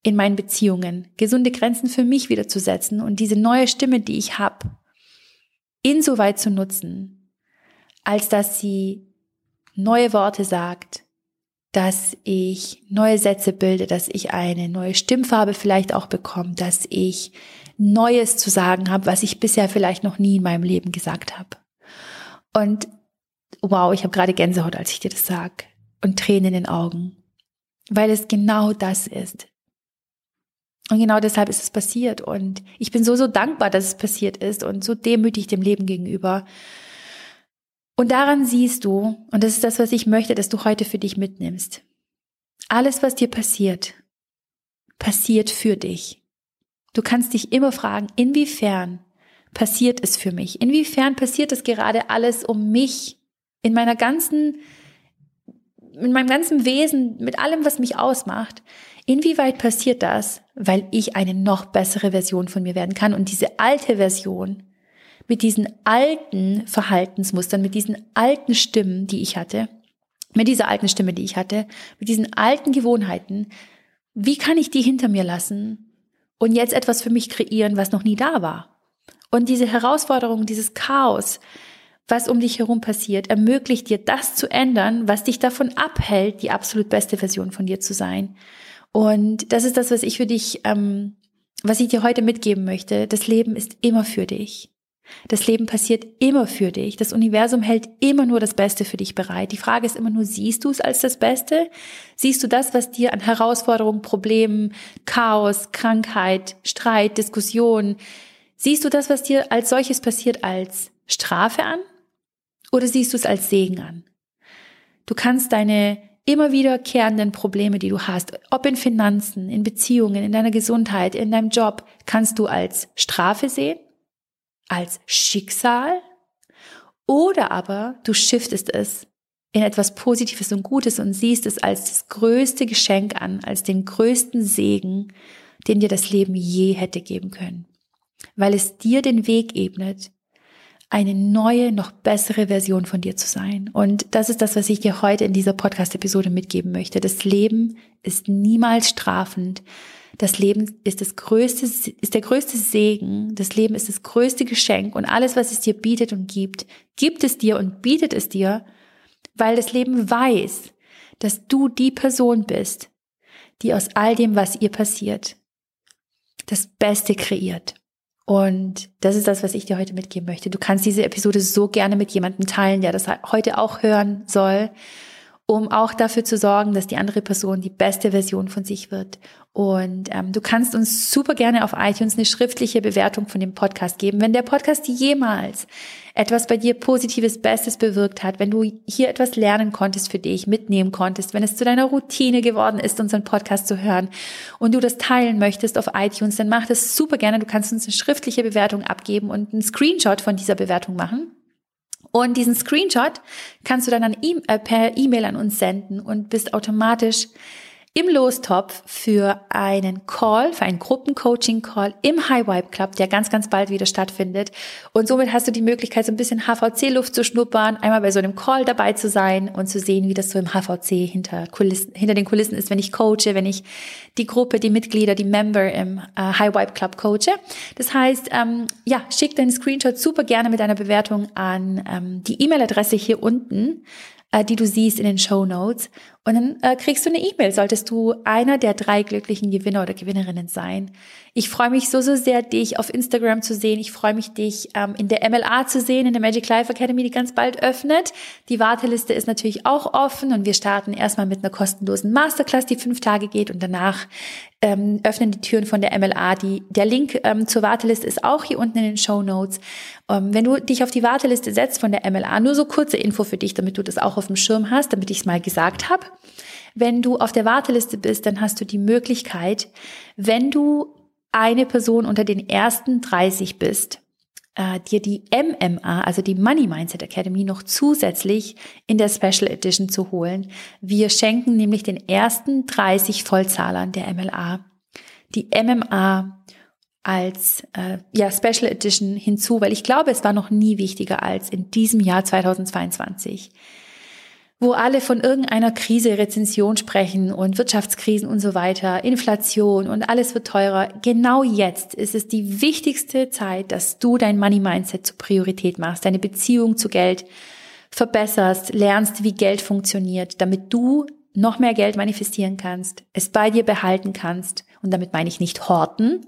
in meinen Beziehungen, gesunde Grenzen für mich wieder zu setzen und diese neue Stimme, die ich habe, insoweit zu nutzen, als dass sie neue Worte sagt, dass ich neue Sätze bilde, dass ich eine neue Stimmfarbe vielleicht auch bekomme, dass ich Neues zu sagen habe, was ich bisher vielleicht noch nie in meinem Leben gesagt habe. Und wow, ich habe gerade Gänsehaut, als ich dir das sag und Tränen in den Augen, weil es genau das ist. Und genau deshalb ist es passiert und ich bin so so dankbar, dass es passiert ist und so demütig dem Leben gegenüber. Und daran siehst du, und das ist das, was ich möchte, dass du heute für dich mitnimmst. Alles, was dir passiert, passiert für dich. Du kannst dich immer fragen, inwiefern passiert es für mich? Inwiefern passiert es gerade alles um mich in meiner ganzen, in meinem ganzen Wesen, mit allem, was mich ausmacht? Inwieweit passiert das, weil ich eine noch bessere Version von mir werden kann und diese alte Version mit diesen alten Verhaltensmustern, mit diesen alten Stimmen, die ich hatte, mit dieser alten Stimme, die ich hatte, mit diesen alten Gewohnheiten, wie kann ich die hinter mir lassen und jetzt etwas für mich kreieren, was noch nie da war? Und diese Herausforderung, dieses Chaos, was um dich herum passiert, ermöglicht dir das zu ändern, was dich davon abhält, die absolut beste Version von dir zu sein. Und das ist das, was ich für dich, ähm, was ich dir heute mitgeben möchte. Das Leben ist immer für dich. Das Leben passiert immer für dich. Das Universum hält immer nur das Beste für dich bereit. Die Frage ist immer nur, siehst du es als das Beste? Siehst du das, was dir an Herausforderungen, Problemen, Chaos, Krankheit, Streit, Diskussion, siehst du das, was dir als solches passiert, als Strafe an? Oder siehst du es als Segen an? Du kannst deine immer wiederkehrenden Probleme, die du hast, ob in Finanzen, in Beziehungen, in deiner Gesundheit, in deinem Job, kannst du als Strafe sehen als Schicksal oder aber du shiftest es in etwas Positives und Gutes und siehst es als das größte Geschenk an, als den größten Segen, den dir das Leben je hätte geben können, weil es dir den Weg ebnet, eine neue, noch bessere Version von dir zu sein. Und das ist das, was ich dir heute in dieser Podcast-Episode mitgeben möchte. Das Leben ist niemals strafend. Das Leben ist das größte, ist der größte Segen. Das Leben ist das größte Geschenk und alles, was es dir bietet und gibt, gibt es dir und bietet es dir, weil das Leben weiß, dass du die Person bist, die aus all dem, was ihr passiert, das Beste kreiert. Und das ist das, was ich dir heute mitgeben möchte. Du kannst diese Episode so gerne mit jemandem teilen, der das heute auch hören soll um auch dafür zu sorgen, dass die andere Person die beste Version von sich wird. Und ähm, du kannst uns super gerne auf iTunes eine schriftliche Bewertung von dem Podcast geben. Wenn der Podcast jemals etwas bei dir Positives, Bestes bewirkt hat, wenn du hier etwas lernen konntest für dich, mitnehmen konntest, wenn es zu deiner Routine geworden ist, unseren Podcast zu hören und du das teilen möchtest auf iTunes, dann mach das super gerne. Du kannst uns eine schriftliche Bewertung abgeben und einen Screenshot von dieser Bewertung machen. Und diesen Screenshot kannst du dann an e per E-Mail an uns senden und bist automatisch im Lostopf für einen Call, für einen Gruppencoaching-Call im High Vibe Club, der ganz, ganz bald wieder stattfindet. Und somit hast du die Möglichkeit, so ein bisschen HVC-Luft zu schnuppern, einmal bei so einem Call dabei zu sein und zu sehen, wie das so im HVC hinter, Kulissen, hinter den Kulissen ist, wenn ich coache, wenn ich die Gruppe, die Mitglieder, die Member im äh, High Vibe Club coache. Das heißt, ähm, ja, schick deinen Screenshot super gerne mit deiner Bewertung an ähm, die E-Mail-Adresse hier unten äh, die du siehst in den Show Notes. Und dann äh, kriegst du eine E-Mail, solltest du einer der drei glücklichen Gewinner oder Gewinnerinnen sein. Ich freue mich so, so sehr, dich auf Instagram zu sehen. Ich freue mich, dich ähm, in der MLA zu sehen, in der Magic Life Academy, die ganz bald öffnet. Die Warteliste ist natürlich auch offen und wir starten erstmal mit einer kostenlosen Masterclass, die fünf Tage geht und danach ähm, öffnen die Türen von der MLA. Die, der Link ähm, zur Warteliste ist auch hier unten in den Show Notes. Ähm, wenn du dich auf die Warteliste setzt von der MLA, nur so kurze Info für dich, damit du das auch auf dem Schirm hast, damit ich es mal gesagt habe. Wenn du auf der Warteliste bist, dann hast du die Möglichkeit, wenn du eine Person unter den ersten 30 bist, äh, dir die MMA, also die Money Mindset Academy, noch zusätzlich in der Special Edition zu holen. Wir schenken nämlich den ersten 30 Vollzahlern der MLA die MMA als äh, ja Special Edition hinzu, weil ich glaube, es war noch nie wichtiger als in diesem Jahr 2022 wo alle von irgendeiner Krise, Rezension sprechen und Wirtschaftskrisen und so weiter, Inflation und alles wird teurer. Genau jetzt ist es die wichtigste Zeit, dass du dein Money Mindset zur Priorität machst, deine Beziehung zu Geld verbesserst, lernst, wie Geld funktioniert, damit du noch mehr Geld manifestieren kannst, es bei dir behalten kannst. Und damit meine ich nicht horten,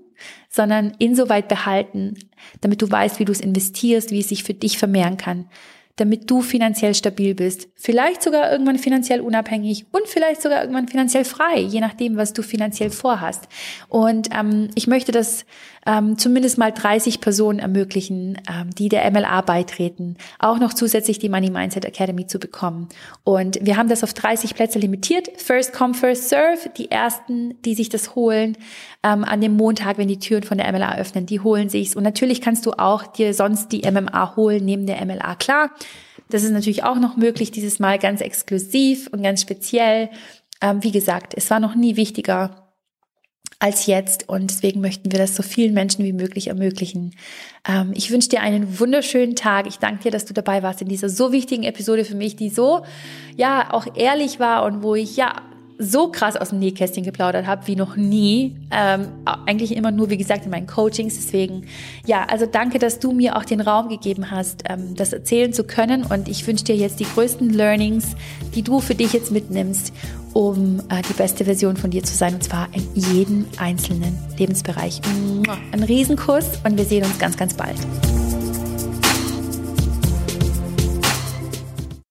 sondern insoweit behalten, damit du weißt, wie du es investierst, wie es sich für dich vermehren kann, damit du finanziell stabil bist. Vielleicht sogar irgendwann finanziell unabhängig und vielleicht sogar irgendwann finanziell frei, je nachdem, was du finanziell vorhast. Und ähm, ich möchte das ähm, zumindest mal 30 Personen ermöglichen, ähm, die der MLA beitreten, auch noch zusätzlich die Money Mindset Academy zu bekommen. Und wir haben das auf 30 Plätze limitiert. First come, first serve. Die ersten, die sich das holen, ähm, an dem Montag, wenn die Türen von der MLA öffnen, die holen sich's. Und natürlich kannst du auch dir sonst die MMA holen neben der MLA. Klar, das ist natürlich auch noch möglich, dieses Mal ganz exklusiv und ganz speziell. Ähm, wie gesagt, es war noch nie wichtiger, als jetzt. Und deswegen möchten wir das so vielen Menschen wie möglich ermöglichen. Ähm, ich wünsche dir einen wunderschönen Tag. Ich danke dir, dass du dabei warst in dieser so wichtigen Episode für mich, die so, ja, auch ehrlich war und wo ich, ja, so krass aus dem Nähkästchen geplaudert habe wie noch nie. Ähm, eigentlich immer nur, wie gesagt, in meinen Coachings. Deswegen, ja, also danke, dass du mir auch den Raum gegeben hast, ähm, das erzählen zu können. Und ich wünsche dir jetzt die größten Learnings, die du für dich jetzt mitnimmst um äh, die beste Version von dir zu sein und zwar in jedem einzelnen Lebensbereich. Ein Riesenkuss und wir sehen uns ganz, ganz bald.